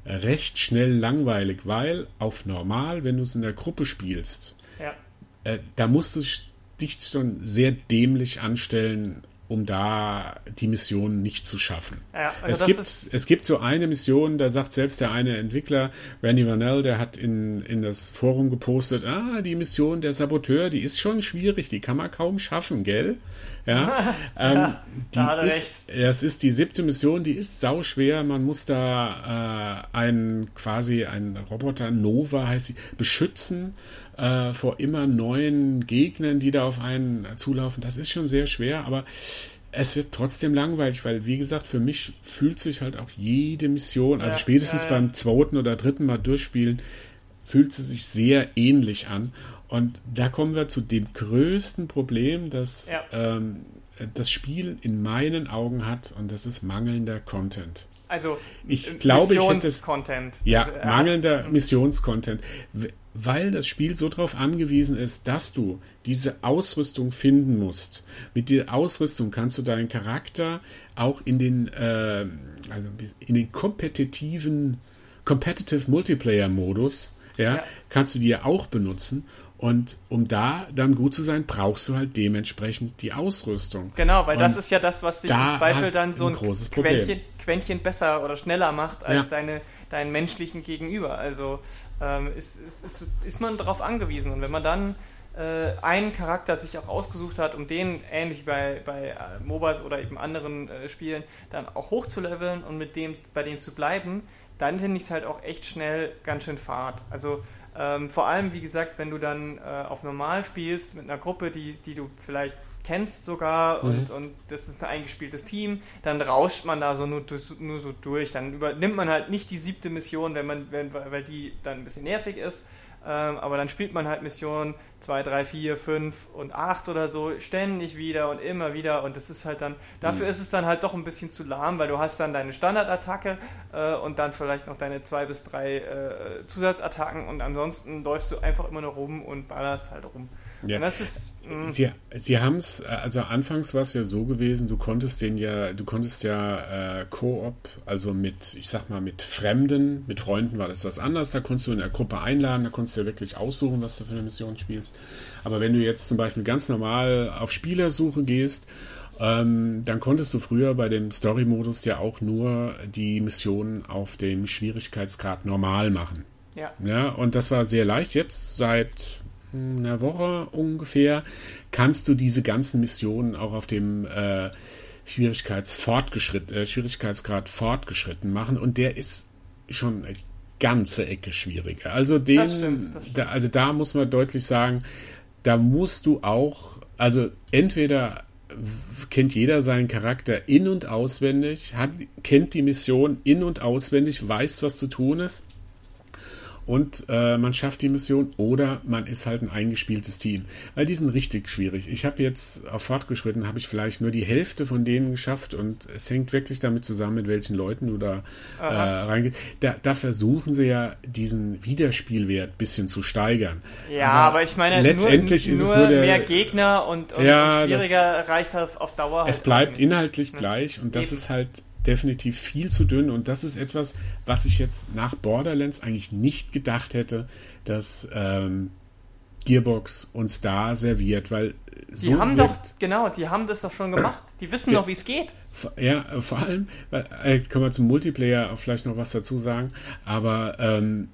[SPEAKER 2] recht schnell langweilig, weil auf normal, wenn du es in der Gruppe spielst,
[SPEAKER 1] ja.
[SPEAKER 2] äh, da musst du dich schon sehr dämlich anstellen, um da die Mission nicht zu schaffen.
[SPEAKER 1] Ja, also
[SPEAKER 2] es, gibt, es gibt so eine Mission, da sagt selbst der eine Entwickler, Randy Vanell, der hat in, in das Forum gepostet, ah, die Mission der Saboteur, die ist schon schwierig, die kann man kaum schaffen, gell? Ja, ähm, ja
[SPEAKER 1] da
[SPEAKER 2] ist, das ist die siebte Mission, die ist sau schwer. Man muss da äh, einen quasi einen Roboter Nova heißt sie beschützen äh, vor immer neuen Gegnern, die da auf einen zulaufen. Das ist schon sehr schwer, aber es wird trotzdem langweilig, weil, wie gesagt, für mich fühlt sich halt auch jede Mission, also ja, spätestens ja, ja. beim zweiten oder dritten Mal durchspielen, fühlt sie sich sehr ähnlich an. Und da kommen wir zu dem größten Problem, das ähm, das Spiel in meinen Augen hat, und das ist mangelnder Content.
[SPEAKER 1] Also
[SPEAKER 2] ich glaube,
[SPEAKER 1] Missionscontent.
[SPEAKER 2] Ja, also, mangelnder Missionscontent weil das Spiel so darauf angewiesen ist, dass du diese Ausrüstung finden musst. Mit der Ausrüstung kannst du deinen Charakter auch in den, äh, also in den kompetitiven, competitive Multiplayer-Modus, ja, ja, kannst du die ja auch benutzen. Und um da dann gut zu sein, brauchst du halt dementsprechend die Ausrüstung.
[SPEAKER 1] Genau, weil und das ist ja das, was dich
[SPEAKER 2] da
[SPEAKER 1] im Zweifel dann so ein,
[SPEAKER 2] ein Quäntchen,
[SPEAKER 1] Quäntchen, besser oder schneller macht als ja. deine, deinen menschlichen Gegenüber. Also ähm, ist, ist, ist, ist, man darauf angewiesen. Und wenn man dann äh, einen Charakter sich auch ausgesucht hat, um den ähnlich bei, bei äh, MOBAs oder eben anderen äh, Spielen dann auch hochzuleveln und mit dem bei dem zu bleiben, dann finde ich es halt auch echt schnell ganz schön fad. Also ähm, vor allem, wie gesagt, wenn du dann äh, auf normal spielst mit einer Gruppe, die, die du vielleicht kennst sogar mhm. und, und das ist ein eingespieltes Team, dann rauscht man da so nur, nur so durch. Dann übernimmt man halt nicht die siebte Mission, wenn man, wenn, weil die dann ein bisschen nervig ist. Ähm, aber dann spielt man halt Missionen 2, 3, 4, 5 und 8 oder so ständig wieder und immer wieder und das ist halt dann, dafür mhm. ist es dann halt doch ein bisschen zu lahm, weil du hast dann deine Standardattacke äh, und dann vielleicht noch deine 2 bis 3 äh, Zusatzattacken und ansonsten läufst du einfach immer nur rum und ballerst halt rum.
[SPEAKER 2] Ja. Und das ist. Mh. Sie, sie haben es, also anfangs war es ja so gewesen, du konntest den ja, du konntest ja äh, Koop, also mit, ich sag mal, mit Fremden, mit Freunden war das das anders, da konntest du in der Gruppe einladen, da konntest konntest ja wirklich aussuchen, was du für eine Mission spielst. Aber wenn du jetzt zum Beispiel ganz normal auf Spielersuche gehst, ähm, dann konntest du früher bei dem Story-Modus ja auch nur die Missionen auf dem Schwierigkeitsgrad normal machen.
[SPEAKER 1] Ja.
[SPEAKER 2] ja. Und das war sehr leicht. Jetzt seit einer Woche ungefähr kannst du diese ganzen Missionen auch auf dem äh, Schwierigkeitsfortgeschritt, äh, Schwierigkeitsgrad fortgeschritten machen und der ist schon eine ganze Ecke schwieriger. Also den, das stimmt, das stimmt. Da, also da muss man deutlich sagen, da musst du auch, also entweder kennt jeder seinen Charakter in und auswendig, hat, kennt die Mission in und auswendig, weiß, was zu tun ist und äh, man schafft die Mission oder man ist halt ein eingespieltes Team. Weil die sind richtig schwierig. Ich habe jetzt auf fortgeschritten, habe ich vielleicht nur die Hälfte von denen geschafft und es hängt wirklich damit zusammen, mit welchen Leuten du da äh, reingehst. Da, da, versuchen sie ja diesen Wiederspielwert ein bisschen zu steigern.
[SPEAKER 1] Ja, aber, aber ich meine,
[SPEAKER 2] letztendlich
[SPEAKER 1] nur,
[SPEAKER 2] ist es nur der,
[SPEAKER 1] mehr Gegner und, und
[SPEAKER 2] ja,
[SPEAKER 1] schwieriger das, reicht auf, auf Dauer.
[SPEAKER 2] Es halt bleibt inhaltlich gleich und das Eben. ist halt definitiv viel zu dünn und das ist etwas, was ich jetzt nach Borderlands eigentlich nicht gedacht hätte, dass ähm, Gearbox uns da serviert, weil
[SPEAKER 1] so die haben doch genau, die haben das doch schon gemacht. Die wissen doch, wie es geht.
[SPEAKER 2] Ja, vor allem, äh, können wir zum Multiplayer vielleicht noch was dazu sagen, aber ähm,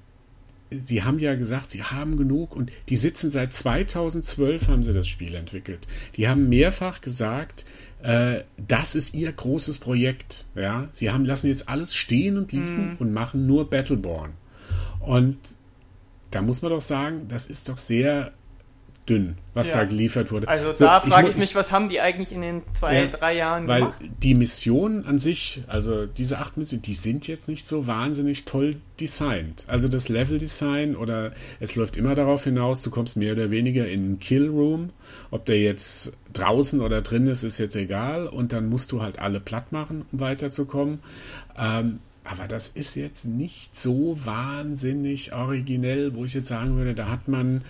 [SPEAKER 2] sie haben ja gesagt, sie haben genug und die sitzen seit 2012 haben sie das Spiel entwickelt. Die haben mehrfach gesagt, äh, das ist ihr großes Projekt. Ja, sie haben lassen jetzt alles stehen und liegen mm. und machen nur Battleborn. Und da muss man doch sagen, das ist doch sehr dünn, was ja. da geliefert wurde.
[SPEAKER 1] Also da so, frage ich, ich, mich, was haben die eigentlich in den zwei, ja, drei Jahren
[SPEAKER 2] weil gemacht? Weil die Missionen an sich, also diese acht Missionen, die sind jetzt nicht so wahnsinnig toll designt. Also das Level-Design oder es läuft immer darauf hinaus, du kommst mehr oder weniger in einen Kill-Room. Ob der jetzt draußen oder drin ist, ist jetzt egal. Und dann musst du halt alle platt machen, um weiterzukommen. Ähm, aber das ist jetzt nicht so wahnsinnig originell, wo ich jetzt sagen würde, da hat man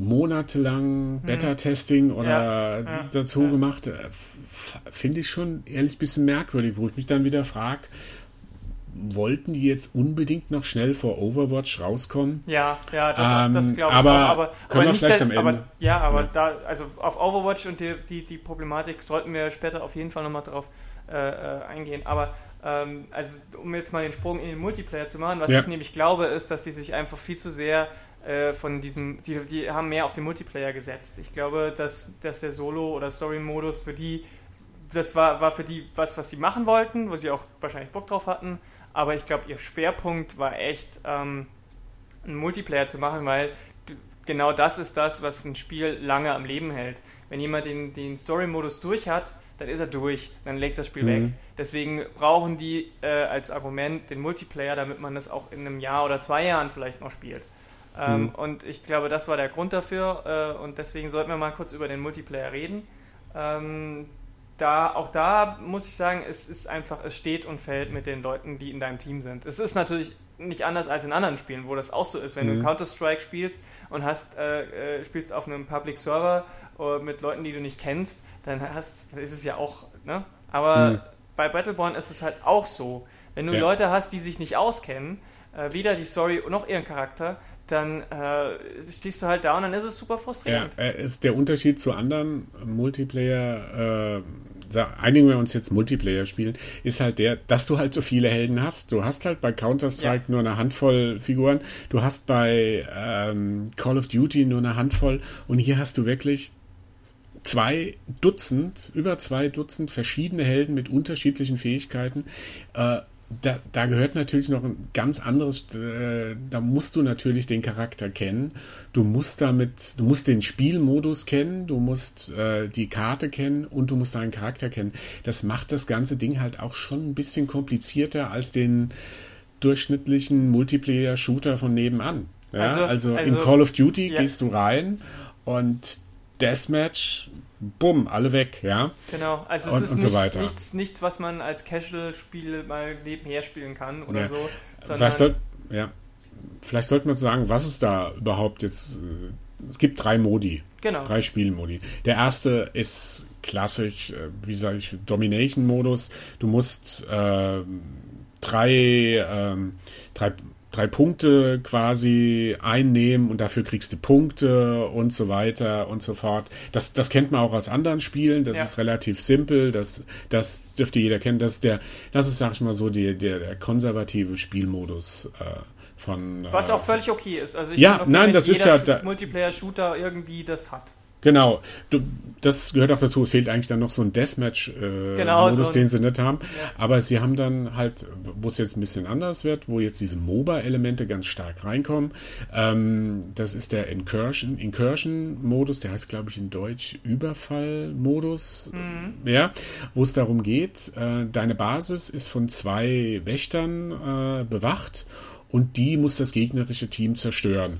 [SPEAKER 2] monatelang hm. Beta-Testing oder ja, ja, dazu ja. gemacht, äh, finde ich schon ehrlich ein bisschen merkwürdig, wo ich mich dann wieder frage, wollten die jetzt unbedingt noch schnell vor Overwatch rauskommen?
[SPEAKER 1] Ja, ja, das, ähm, das glaube ich
[SPEAKER 2] aber
[SPEAKER 1] auch.
[SPEAKER 2] Aber, aber nicht vielleicht am Ende.
[SPEAKER 1] Aber, ja, aber da, also auf Overwatch und die, die, die Problematik sollten wir später auf jeden Fall nochmal drauf äh, äh, eingehen. Aber ähm, also um jetzt mal den Sprung in den Multiplayer zu machen, was ich nämlich glaube, ist, dass die sich einfach viel zu sehr äh, von diesem, die, die haben mehr auf den Multiplayer gesetzt. Ich glaube, dass, dass der Solo- oder Story-Modus für die, das war, war für die was, was sie machen wollten, wo sie auch wahrscheinlich Bock drauf hatten. Aber ich glaube, ihr Schwerpunkt war echt, ähm, einen Multiplayer zu machen, weil genau das ist das, was ein Spiel lange am Leben hält. Wenn jemand den, den Story-Modus durch hat, dann ist er durch, dann legt das Spiel mhm. weg. Deswegen brauchen die äh, als Argument den Multiplayer, damit man das auch in einem Jahr oder zwei Jahren vielleicht noch spielt. Ähm, mhm. Und ich glaube, das war der Grund dafür. Äh, und deswegen sollten wir mal kurz über den Multiplayer reden. Ähm, da, auch da muss ich sagen, es ist einfach, es steht und fällt mit den Leuten, die in deinem Team sind. Es ist natürlich nicht anders als in anderen Spielen, wo das auch so ist. Wenn mhm. du Counter-Strike spielst und hast, äh, äh, spielst auf einem Public Server äh, mit Leuten, die du nicht kennst, dann hast, ist es ja auch, ne? Aber mhm. bei Battleborn ist es halt auch so. Wenn du ja. Leute hast, die sich nicht auskennen, äh, weder die Story noch ihren Charakter, dann äh, stehst du halt da und dann ist es super frustrierend.
[SPEAKER 2] Ja, äh, ist der Unterschied zu anderen Multiplayer, äh, einigen wir uns jetzt Multiplayer spielen, ist halt der, dass du halt so viele Helden hast. Du hast halt bei Counter-Strike ja. nur eine Handvoll Figuren, du hast bei ähm, Call of Duty nur eine Handvoll und hier hast du wirklich zwei Dutzend, über zwei Dutzend verschiedene Helden mit unterschiedlichen Fähigkeiten. Äh, da, da gehört natürlich noch ein ganz anderes, äh, da musst du natürlich den Charakter kennen. Du musst damit, du musst den Spielmodus kennen, du musst äh, die Karte kennen und du musst deinen Charakter kennen. Das macht das ganze Ding halt auch schon ein bisschen komplizierter als den durchschnittlichen Multiplayer-Shooter von nebenan. Ja? Also, also, also, in Call of Duty ja. gehst du rein und Deathmatch bumm, alle weg, ja.
[SPEAKER 1] Genau, also es und, ist und nicht, so nichts, nichts, was man als Casual-Spiel mal nebenher spielen kann oder ja. so.
[SPEAKER 2] Vielleicht, soll, ja. Vielleicht sollte man sagen, was ist da überhaupt jetzt. Äh, es gibt drei Modi.
[SPEAKER 1] Genau.
[SPEAKER 2] Drei Spielmodi. Der erste ist klassisch, äh, wie sage ich, Domination-Modus. Du musst äh, drei, ähm, drei, drei Punkte quasi einnehmen und dafür kriegst du Punkte und so weiter und so fort. Das, das kennt man auch aus anderen Spielen. Das ja. ist relativ simpel. Das, das dürfte jeder kennen. Das ist der, das ist, sag ich mal so, die, der, der konservative Spielmodus. Äh, von,
[SPEAKER 1] Was äh, auch völlig okay ist. Also
[SPEAKER 2] ja, okay, nein, das ist ja. Da,
[SPEAKER 1] Multiplayer-Shooter irgendwie das hat.
[SPEAKER 2] Genau, du, das gehört auch dazu. Es fehlt eigentlich dann noch so ein Deathmatch-Modus, äh, genau, so den sie nicht haben. Ja. Aber sie haben dann halt, wo es jetzt ein bisschen anders wird, wo jetzt diese MOBA-Elemente ganz stark reinkommen. Ähm, das ist der Incursion, Incursion-Modus, der heißt, glaube ich, in Deutsch Überfall-Modus. Mhm. Ja, wo es darum geht, äh, deine Basis ist von zwei Wächtern äh, bewacht und die muss das gegnerische Team zerstören.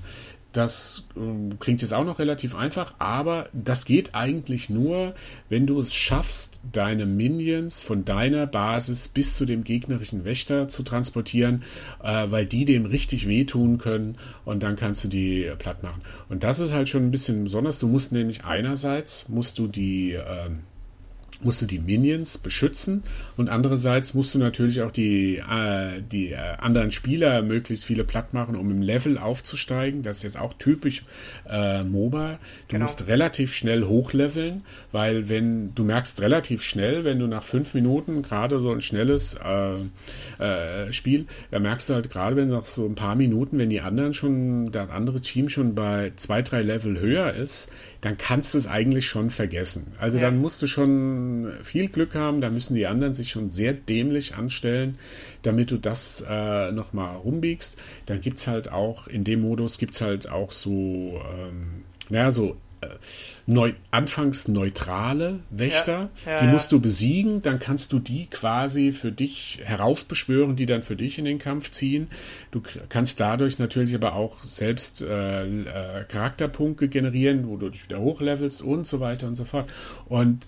[SPEAKER 2] Das äh, klingt jetzt auch noch relativ einfach, aber das geht eigentlich nur, wenn du es schaffst, deine Minions von deiner Basis bis zu dem gegnerischen Wächter zu transportieren, äh, weil die dem richtig wehtun können und dann kannst du die äh, platt machen. Und das ist halt schon ein bisschen besonders. Du musst nämlich einerseits musst du die äh, musst du die Minions beschützen und andererseits musst du natürlich auch die, äh, die äh, anderen Spieler möglichst viele platt machen, um im Level aufzusteigen. Das ist jetzt auch typisch äh, MOBA. Du genau. musst relativ schnell hochleveln, weil wenn du merkst relativ schnell, wenn du nach fünf Minuten gerade so ein schnelles äh, äh, Spiel, da merkst du halt gerade, wenn nach so ein paar Minuten, wenn die anderen schon, das andere Team schon bei zwei, drei Level höher ist, dann kannst du es eigentlich schon vergessen. Also ja. dann musst du schon viel Glück haben, da müssen die anderen sich schon sehr dämlich anstellen, damit du das äh, nochmal rumbiegst. Dann gibt es halt auch, in dem Modus gibt es halt auch so, ähm, naja, so neu, anfangs neutrale Wächter, ja, ja, die musst du besiegen, dann kannst du die quasi für dich heraufbeschwören, die dann für dich in den Kampf ziehen. Du kannst dadurch natürlich aber auch selbst äh, äh, Charakterpunkte generieren, wo du dich wieder hochlevelst und so weiter und so fort. Und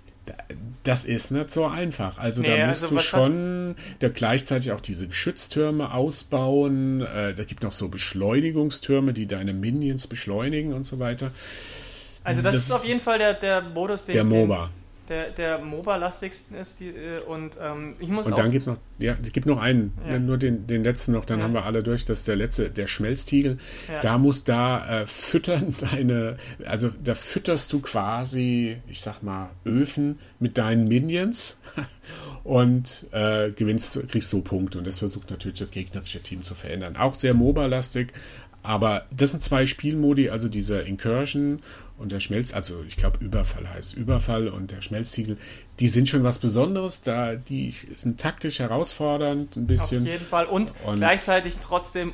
[SPEAKER 2] das ist nicht so einfach. Also nee, da musst also du schon da gleichzeitig auch diese Geschütztürme ausbauen. Äh, da gibt noch so Beschleunigungstürme, die deine Minions beschleunigen und so weiter.
[SPEAKER 1] Also das, das, ist auf jeden Fall der, der Modus,
[SPEAKER 2] den, der MOBA.
[SPEAKER 1] Der, der MOBA-lastigsten ist die, äh, und ähm, ich muss
[SPEAKER 2] Und dann gibt es noch, ja, gibt noch einen, ja. nur den, den letzten noch, dann ja. haben wir alle durch, das ist der letzte, der Schmelztiegel. Ja. Da muss da äh, füttern deine, also da fütterst du quasi, ich sag mal, Öfen mit deinen Minions und äh, gewinnst, kriegst so Punkte und das versucht natürlich das gegnerische Team zu verändern. Auch sehr MOBA-lastig, aber das sind zwei Spielmodi, also dieser Incursion und der Schmelz, also ich glaube Überfall heißt Überfall und der Schmelztiegel, die sind schon was Besonderes, da die sind taktisch herausfordernd ein bisschen.
[SPEAKER 1] Auf jeden Fall und, und gleichzeitig trotzdem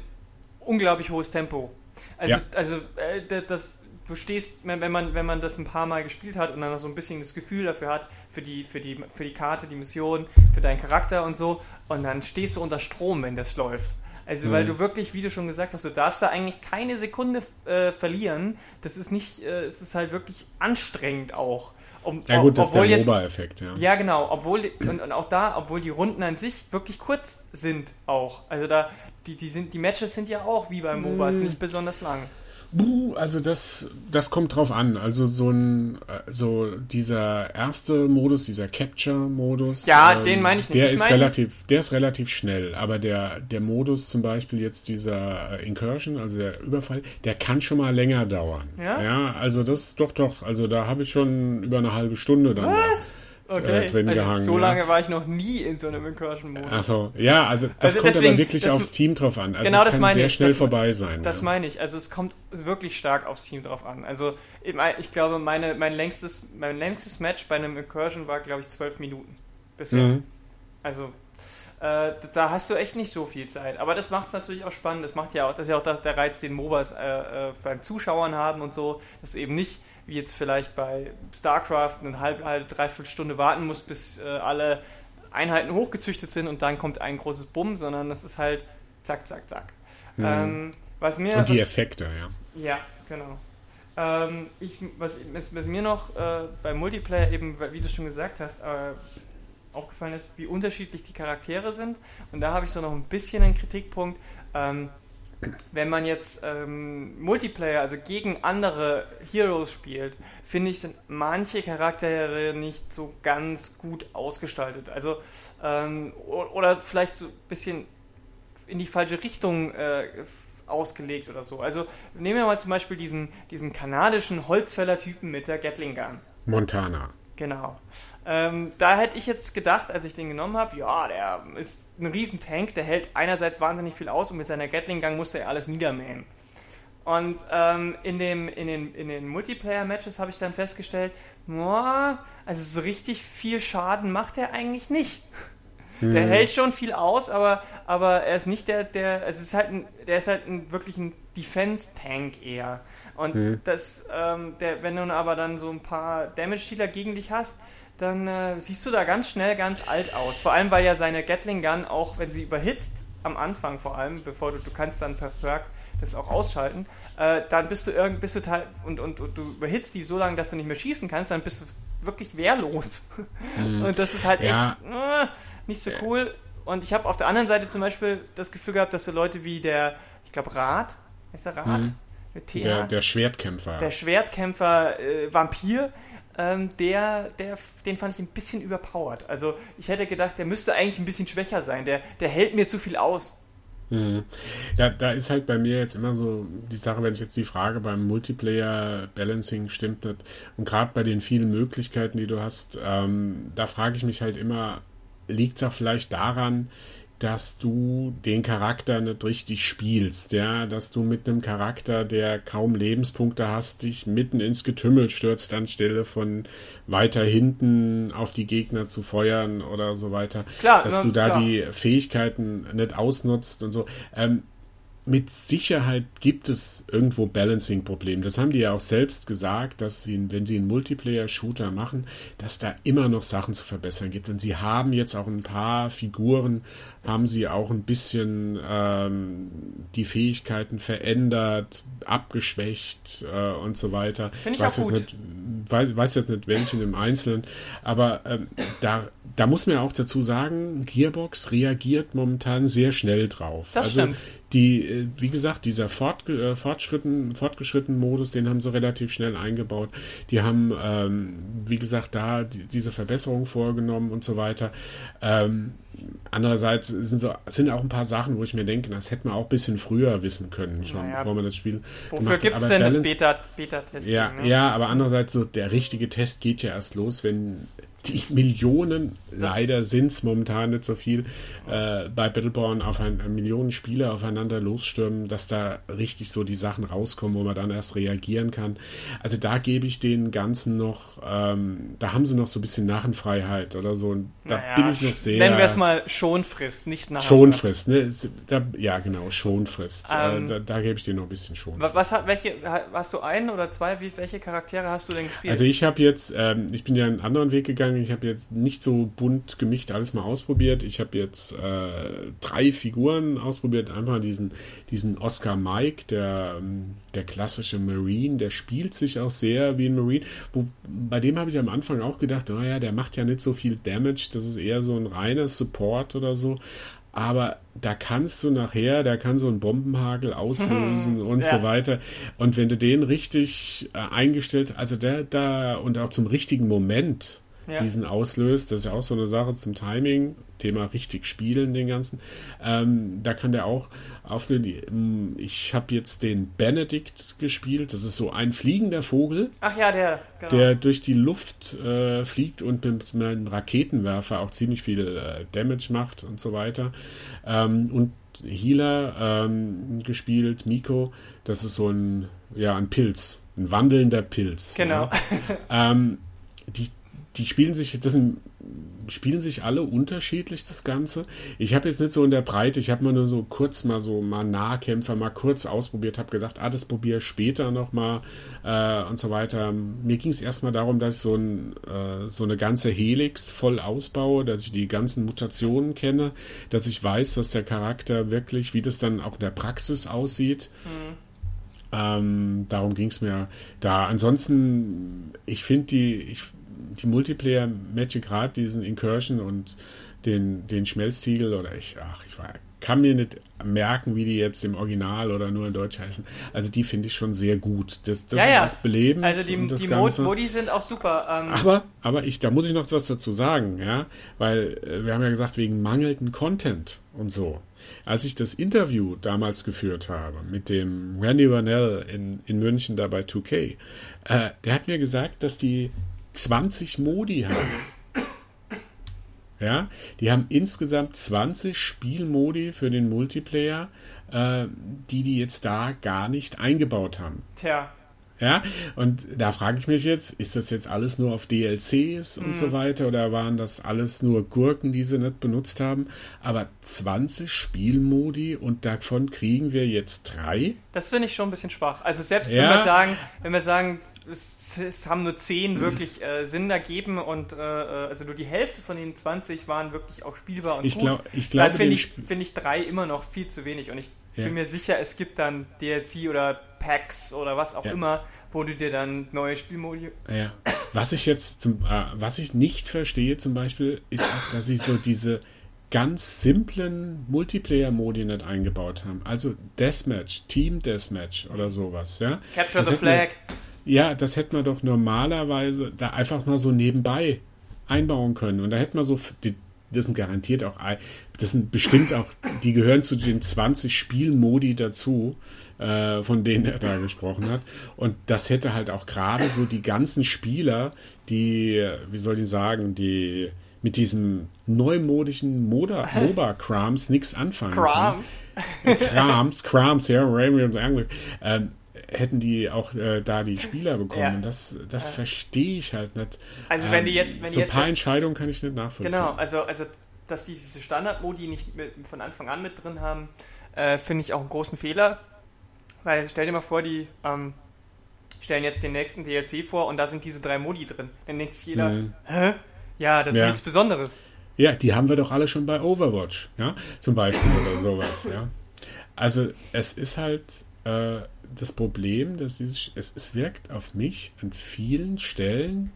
[SPEAKER 1] unglaublich hohes Tempo. Also, ja. also äh, das, du stehst, wenn man, wenn man das ein paar Mal gespielt hat und dann so ein bisschen das Gefühl dafür hat, für die, für die, für die Karte, die Mission, für deinen Charakter und so, und dann stehst du unter Strom, wenn das läuft. Also, mhm. weil du wirklich, wie du schon gesagt hast, du darfst da eigentlich keine Sekunde äh, verlieren. Das ist nicht, äh, es ist halt wirklich anstrengend auch.
[SPEAKER 2] Um, ja gut, das ist der MOBA-Effekt, ja.
[SPEAKER 1] Ja, genau. Obwohl, und, und, auch da, obwohl die Runden an sich wirklich kurz sind auch. Also da, die, die, sind, die Matches sind ja auch wie beim MOBA, ist nicht besonders lang.
[SPEAKER 2] Also das, das kommt drauf an. Also so ein, so dieser erste Modus, dieser Capture-Modus.
[SPEAKER 1] Ja, ähm, den meine ich nicht.
[SPEAKER 2] Der
[SPEAKER 1] ich
[SPEAKER 2] ist relativ, der ist relativ schnell. Aber der, der Modus zum Beispiel jetzt dieser Incursion, also der Überfall, der kann schon mal länger dauern. Ja. Ja, also das doch doch. Also da habe ich schon über eine halbe Stunde dann.
[SPEAKER 1] Was? Da okay. äh, drin also gehangen. So lange war ich noch nie in so einem Incursion-Modus.
[SPEAKER 2] Achso, ja, also das also kommt deswegen, aber wirklich das, aufs Team drauf an. Also
[SPEAKER 1] genau, das
[SPEAKER 2] sehr
[SPEAKER 1] ich,
[SPEAKER 2] schnell
[SPEAKER 1] das,
[SPEAKER 2] vorbei sein.
[SPEAKER 1] Das ja. meine ich. Also es kommt wirklich stark aufs Team drauf an. Also ich glaube, meine, mein, längstes, mein längstes Match bei einem Incursion war, glaube ich, zwölf Minuten bisher. Mhm. Also äh, da hast du echt nicht so viel Zeit. Aber das macht es natürlich auch spannend. Das macht ja auch, das ist ja auch der Reiz, den MOBAs äh, äh, beim Zuschauern haben und so, dass du eben nicht wie jetzt vielleicht bei StarCraft eine halbe, halbe dreiviertel Stunde warten musst, bis äh, alle Einheiten hochgezüchtet sind und dann kommt ein großes Bumm, sondern das ist halt zack, zack, zack.
[SPEAKER 2] Mhm. Ähm, was mir, und die was, Effekte, ja.
[SPEAKER 1] Ja, genau. Ähm, ich, was, was, mir noch äh, beim Multiplayer eben, wie du schon gesagt hast, äh, aufgefallen ist, wie unterschiedlich die Charaktere sind. Und da habe ich so noch ein bisschen einen Kritikpunkt. Ähm, wenn man jetzt ähm, Multiplayer, also gegen andere Heroes spielt, finde ich, sind manche Charaktere nicht so ganz gut ausgestaltet. Also, ähm, oder vielleicht so ein bisschen in die falsche Richtung äh, ausgelegt oder so. Also nehmen wir mal zum Beispiel diesen, diesen kanadischen Holzfäller-Typen mit der Gatling Gun.
[SPEAKER 2] Montana.
[SPEAKER 1] Genau. Ähm, da hätte ich jetzt gedacht, als ich den genommen habe, ja, der ist ein Riesentank, der hält einerseits wahnsinnig viel aus und mit seiner Gatling-Gang musste er alles niedermähen. Und ähm, in, dem, in den, in den Multiplayer-Matches habe ich dann festgestellt, boah, also so richtig viel Schaden macht er eigentlich nicht. Hm. Der hält schon viel aus, aber, aber er ist nicht der, der, also es ist halt ein, der ist halt ein, wirklich ein Defense-Tank eher. Und hm. das, ähm, der, wenn du aber dann so ein paar Damage-Dealer gegen dich hast, dann äh, siehst du da ganz schnell ganz alt aus. Vor allem, weil ja seine Gatling Gun auch, wenn sie überhitzt, am Anfang vor allem, bevor du, du kannst dann per Perk das auch ausschalten, äh, dann bist du irgend, bist du teil, und, und, und, du überhitzt die so lange, dass du nicht mehr schießen kannst, dann bist du wirklich wehrlos. Mhm. Und das ist halt ja. echt äh, nicht so cool. Und ich habe auf der anderen Seite zum Beispiel das Gefühl gehabt, dass so Leute wie der, ich glaube, Rat, ist der Rat? Mhm.
[SPEAKER 2] Der, der, Schwertkämpfer.
[SPEAKER 1] Der Schwertkämpfer äh, Vampir, ähm, der, der, den fand ich ein bisschen überpowered. Also ich hätte gedacht, der müsste eigentlich ein bisschen schwächer sein. Der, der hält mir zu viel aus.
[SPEAKER 2] Mhm. Da, da ist halt bei mir jetzt immer so die Sache, wenn ich jetzt die Frage beim Multiplayer-Balancing stimmt nicht. Und gerade bei den vielen Möglichkeiten, die du hast, ähm, da frage ich mich halt immer, liegt es auch vielleicht daran, dass du den Charakter nicht richtig spielst, ja, dass du mit einem Charakter, der kaum Lebenspunkte hast, dich mitten ins Getümmel stürzt, anstelle von weiter hinten auf die Gegner zu feuern oder so weiter. Klar, dass na, du da klar. die Fähigkeiten nicht ausnutzt und so. Ähm, mit Sicherheit gibt es irgendwo Balancing-Probleme. Das haben die ja auch selbst gesagt, dass sie, wenn sie einen Multiplayer-Shooter machen, dass da immer noch Sachen zu verbessern gibt. Und sie haben jetzt auch ein paar Figuren, haben sie auch ein bisschen ähm, die Fähigkeiten verändert, abgeschwächt äh, und so weiter.
[SPEAKER 1] Finde ich weiß auch gut.
[SPEAKER 2] Nicht, weiß, weiß, jetzt nicht welchen im Einzelnen, aber ähm, da, da muss man ja auch dazu sagen, Gearbox reagiert momentan sehr schnell drauf.
[SPEAKER 1] Das also stimmt
[SPEAKER 2] die, äh, wie gesagt, dieser Fortge äh, Fortschritten, fortgeschrittenen Modus, den haben sie relativ schnell eingebaut. Die haben, ähm, wie gesagt, da die, diese Verbesserung vorgenommen und so weiter. Ähm, andererseits sind, so, sind auch ein paar Sachen, wo ich mir denke, das hätte man auch ein bisschen früher wissen können, schon naja, bevor man das Spiel.
[SPEAKER 1] Wofür gibt es denn Balance, das Beta-Testing?
[SPEAKER 2] ja, ne? ja, aber andererseits so der richtige Test geht ja erst los, wenn die Millionen, leider sind es momentan nicht so viel, äh, bei Battleborn auf ein, Millionen Spieler aufeinander losstürmen, dass da richtig so die Sachen rauskommen, wo man dann erst reagieren kann. Also da gebe ich den Ganzen noch, ähm, da haben sie noch so ein bisschen Narrenfreiheit oder so. Und da naja, bin ich noch sehr.
[SPEAKER 1] Nennen wir es mal Schonfrist, nicht
[SPEAKER 2] Narrenfreiheit. Schonfrist, ne? Da, ja, genau, Schonfrist. Äh, ähm, äh, da, da, gebe ich dir noch ein bisschen Schonfrist.
[SPEAKER 1] Was hat, welche, hast du einen oder zwei? Wie, welche Charaktere hast du denn gespielt?
[SPEAKER 2] Also ich habe jetzt, ähm, ich bin ja einen anderen Weg gegangen. Ich habe jetzt nicht so bunt gemischt alles mal ausprobiert. Ich habe jetzt äh, drei Figuren ausprobiert. Einfach diesen, diesen Oscar Mike, der, ähm, der klassische Marine, der spielt sich auch sehr wie ein Marine. Wo, bei dem habe ich am Anfang auch gedacht, naja, oh der macht ja nicht so viel Damage. Das ist eher so ein reiner Support oder so aber da kannst du nachher, der kann so einen Bombenhagel auslösen und ja. so weiter. Und wenn du den richtig äh, eingestellt, also der da und auch zum richtigen Moment ja. diesen auslöst. Das ist ja auch so eine Sache zum Timing, Thema richtig spielen, den ganzen. Ähm, da kann der auch auf den. Ich habe jetzt den Benedict gespielt. Das ist so ein fliegender Vogel.
[SPEAKER 1] Ach ja, der.
[SPEAKER 2] Genau. Der durch die Luft äh, fliegt und mit einem Raketenwerfer auch ziemlich viel äh, Damage macht und so weiter. Ähm, und Healer ähm, gespielt, Miko. Das ist so ein, ja, ein Pilz, ein wandelnder Pilz.
[SPEAKER 1] Genau.
[SPEAKER 2] Ja. ähm, die die spielen sich, das sind, spielen sich alle unterschiedlich, das Ganze. Ich habe jetzt nicht so in der Breite, ich habe mal nur so kurz mal so mal Nahkämpfer mal kurz ausprobiert, habe gesagt, ah, das probiere ich später nochmal äh, und so weiter. Mir ging es erstmal darum, dass ich so, ein, äh, so eine ganze Helix voll ausbaue, dass ich die ganzen Mutationen kenne, dass ich weiß, was der Charakter wirklich, wie das dann auch in der Praxis aussieht. Mhm. Ähm, darum ging es mir da. Ansonsten, ich finde die, ich die Multiplayer-Matches, gerade diesen Incursion und den, den Schmelztiegel oder ich, ach, ich war kann mir nicht merken, wie die jetzt im Original oder nur in Deutsch heißen. Also die finde ich schon sehr gut. Das, das
[SPEAKER 1] ja, ja.
[SPEAKER 2] ist auch belebend.
[SPEAKER 1] Also die, die
[SPEAKER 2] Ganze.
[SPEAKER 1] Modi sind auch super. Ähm.
[SPEAKER 2] Aber, aber ich, da muss ich noch was dazu sagen, ja, weil äh, wir haben ja gesagt, wegen mangelnden Content und so. Als ich das Interview damals geführt habe mit dem Randy Vanell in, in München da bei 2K, äh, der hat mir gesagt, dass die 20 Modi haben. Ja, die haben insgesamt 20 Spielmodi für den Multiplayer, äh, die die jetzt da gar nicht eingebaut haben.
[SPEAKER 1] Tja.
[SPEAKER 2] Ja, und da frage ich mich jetzt, ist das jetzt alles nur auf DLCs und mm. so weiter oder waren das alles nur Gurken, die sie nicht benutzt haben? Aber 20 Spielmodi und davon kriegen wir jetzt drei?
[SPEAKER 1] Das finde ich schon ein bisschen schwach. Also selbst ja. wenn wir sagen, wenn wir sagen, es, es haben nur 10 wirklich äh, Sinn ergeben und äh, äh, also nur die Hälfte von den 20 waren wirklich auch spielbar und
[SPEAKER 2] ich
[SPEAKER 1] gut.
[SPEAKER 2] Glaub, ich glaube,
[SPEAKER 1] dann finde ich, find ich drei immer noch viel zu wenig und ich ja. bin mir sicher, es gibt dann DLC oder Packs oder was auch ja. immer, wo du dir dann neue Spielmodi.
[SPEAKER 2] Ja. Was ich jetzt zum, äh, was ich nicht verstehe zum Beispiel, ist auch, dass sie so diese ganz simplen Multiplayer-Modi nicht eingebaut haben. Also Deathmatch, Team Deathmatch oder sowas, ja.
[SPEAKER 1] Capture das the Flag.
[SPEAKER 2] Ja, das hätte man doch normalerweise da einfach mal so nebenbei einbauen können. Und da hätte man so, die, das sind garantiert auch, das sind bestimmt auch, die gehören zu den 20 Spielmodi dazu, äh, von denen er da gesprochen hat. Und das hätte halt auch gerade so die ganzen Spieler, die, wie soll ich sagen, die mit diesem neumodischen MOBA-Krams nichts anfangen.
[SPEAKER 1] Krams?
[SPEAKER 2] Krams, Krams, ja, Raymond ähm, hätten die auch äh, da die Spieler bekommen. Ja. Das, das ja. verstehe ich halt nicht.
[SPEAKER 1] Also wenn die jetzt, wenn
[SPEAKER 2] so
[SPEAKER 1] ein
[SPEAKER 2] paar Entscheidungen kann ich nicht nachvollziehen.
[SPEAKER 1] Genau, also, also dass die diese Standard-Modi nicht mit, von Anfang an mit drin haben, äh, finde ich auch einen großen Fehler. Weil stell dir mal vor, die ähm, stellen jetzt den nächsten DLC vor und da sind diese drei Modi drin. Dann denkt sich jeder, mhm. hä? Ja, das ist ja. nichts Besonderes.
[SPEAKER 2] Ja, die haben wir doch alle schon bei Overwatch, ja, zum Beispiel oder sowas, ja. Also es ist halt äh, das Problem, dass dieses, es, es wirkt auf mich an vielen Stellen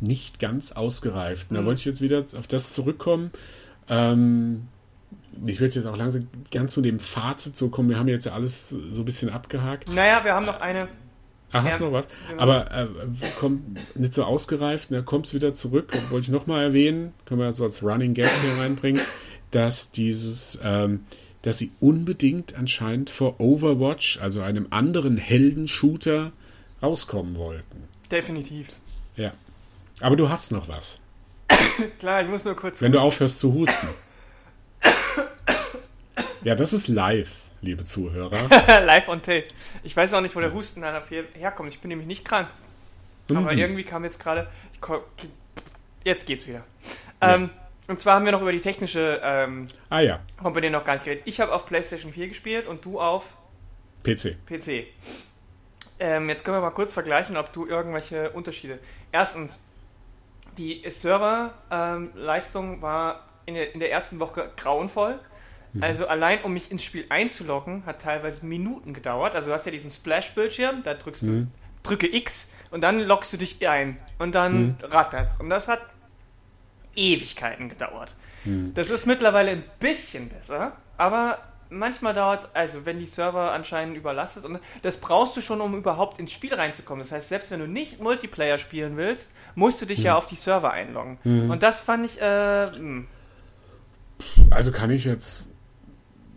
[SPEAKER 2] nicht ganz ausgereift. Und da mhm. wollte ich jetzt wieder auf das zurückkommen. Ähm, ich würde jetzt auch langsam ganz zu dem Fazit so kommen. Wir haben jetzt ja alles so ein bisschen abgehakt.
[SPEAKER 1] Naja, wir haben noch eine.
[SPEAKER 2] Ach, hast du noch was? Aber äh, kommt nicht so ausgereift, da kommt es wieder zurück. Wollte ich nochmal erwähnen, können wir so als Running Gag hier reinbringen, dass dieses ähm, dass sie unbedingt anscheinend vor Overwatch, also einem anderen Heldenshooter, rauskommen wollten.
[SPEAKER 1] Definitiv.
[SPEAKER 2] Ja. Aber du hast noch was.
[SPEAKER 1] Klar, ich muss nur kurz.
[SPEAKER 2] Wenn husten. du aufhörst zu husten. ja, das ist live, liebe Zuhörer.
[SPEAKER 1] live on tape. Ich weiß auch nicht, wo der Husten dann herkommt. Ich bin nämlich nicht krank. Mhm. Aber irgendwie kam jetzt gerade. Jetzt geht's wieder. Ja. Ähm, und zwar haben wir noch über die technische ähm,
[SPEAKER 2] ah, ja.
[SPEAKER 1] Komponente noch gar nicht geredet. Ich habe auf PlayStation 4 gespielt und du auf
[SPEAKER 2] PC.
[SPEAKER 1] PC. Ähm, jetzt können wir mal kurz vergleichen, ob du irgendwelche Unterschiede. Erstens, die Serverleistung ähm, war in der, in der ersten Woche grauenvoll. Mhm. Also allein um mich ins Spiel einzuloggen, hat teilweise Minuten gedauert. Also du hast ja diesen Splash-Bildschirm, da drückst du, mhm. drücke X und dann loggst du dich ein und dann mhm. rattert's. Und das hat Ewigkeiten gedauert. Hm. Das ist mittlerweile ein bisschen besser, aber manchmal dauert es, also wenn die Server anscheinend überlastet und das brauchst du schon, um überhaupt ins Spiel reinzukommen. Das heißt, selbst wenn du nicht Multiplayer spielen willst, musst du dich hm. ja auf die Server einloggen. Hm. Und das fand ich, äh, hm.
[SPEAKER 2] also kann ich jetzt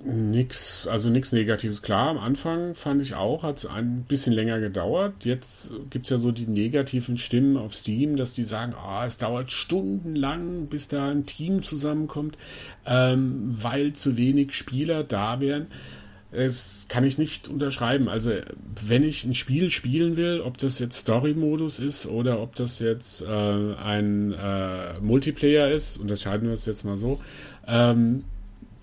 [SPEAKER 2] Nix, also nichts Negatives. Klar, am Anfang fand ich auch, hat es ein bisschen länger gedauert. Jetzt gibt es ja so die negativen Stimmen auf Steam, dass die sagen, oh, es dauert stundenlang, bis da ein Team zusammenkommt, ähm, weil zu wenig Spieler da wären. Das kann ich nicht unterschreiben. Also, wenn ich ein Spiel spielen will, ob das jetzt Story-Modus ist oder ob das jetzt äh, ein äh, Multiplayer ist, unterscheiden wir es jetzt mal so, ähm,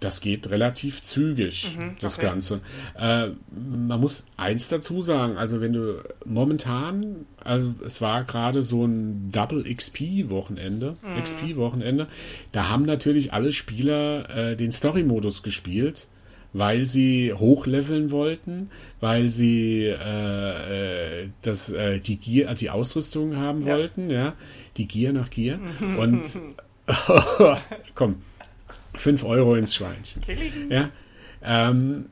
[SPEAKER 2] das geht relativ zügig, mhm, das okay. Ganze. Äh, man muss eins dazu sagen, also wenn du momentan, also es war gerade so ein Double XP-Wochenende, mhm. XP-Wochenende, da haben natürlich alle Spieler äh, den Story-Modus gespielt, weil sie hochleveln wollten, weil sie äh, äh das, äh, die Gier, die Ausrüstung haben ja. wollten, ja, die Gier nach Gier. Und komm, 5 Euro ins Schweinchen. Ja. Ähm,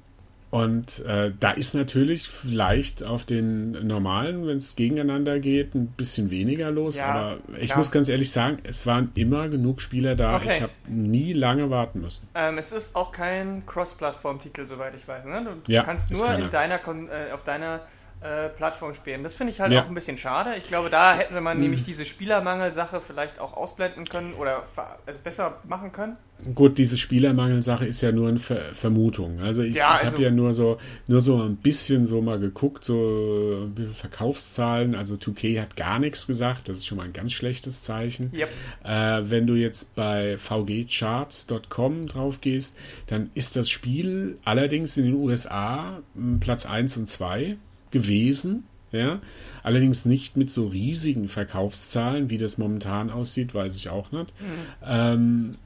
[SPEAKER 2] und äh, da ist natürlich vielleicht auf den normalen, wenn es gegeneinander geht, ein bisschen weniger los. Ja, aber ich klar. muss ganz ehrlich sagen, es waren immer genug Spieler da. Okay. Ich habe nie lange warten müssen.
[SPEAKER 1] Ähm, es ist auch kein Cross-Plattform-Titel, soweit ich weiß. Ne? Du ja, kannst nur in deiner, äh, auf deiner äh, Plattform spielen. Das finde ich halt ja. auch ein bisschen schade. Ich glaube, da hätte man mhm. nämlich diese Spielermangelsache vielleicht auch ausblenden können oder also besser machen können.
[SPEAKER 2] Gut, diese Spielermangelsache ist ja nur eine Ver Vermutung. Also ich, ja, ich also, habe ja nur so, nur so ein bisschen so mal geguckt, so Verkaufszahlen. Also 2K hat gar nichts gesagt. Das ist schon mal ein ganz schlechtes Zeichen. Yep. Äh, wenn du jetzt bei vgcharts.com drauf gehst, dann ist das Spiel allerdings in den USA Platz 1 und 2 gewesen. Ja, allerdings nicht mit so riesigen Verkaufszahlen, wie das momentan aussieht, weiß ich auch nicht. Mhm. Ähm,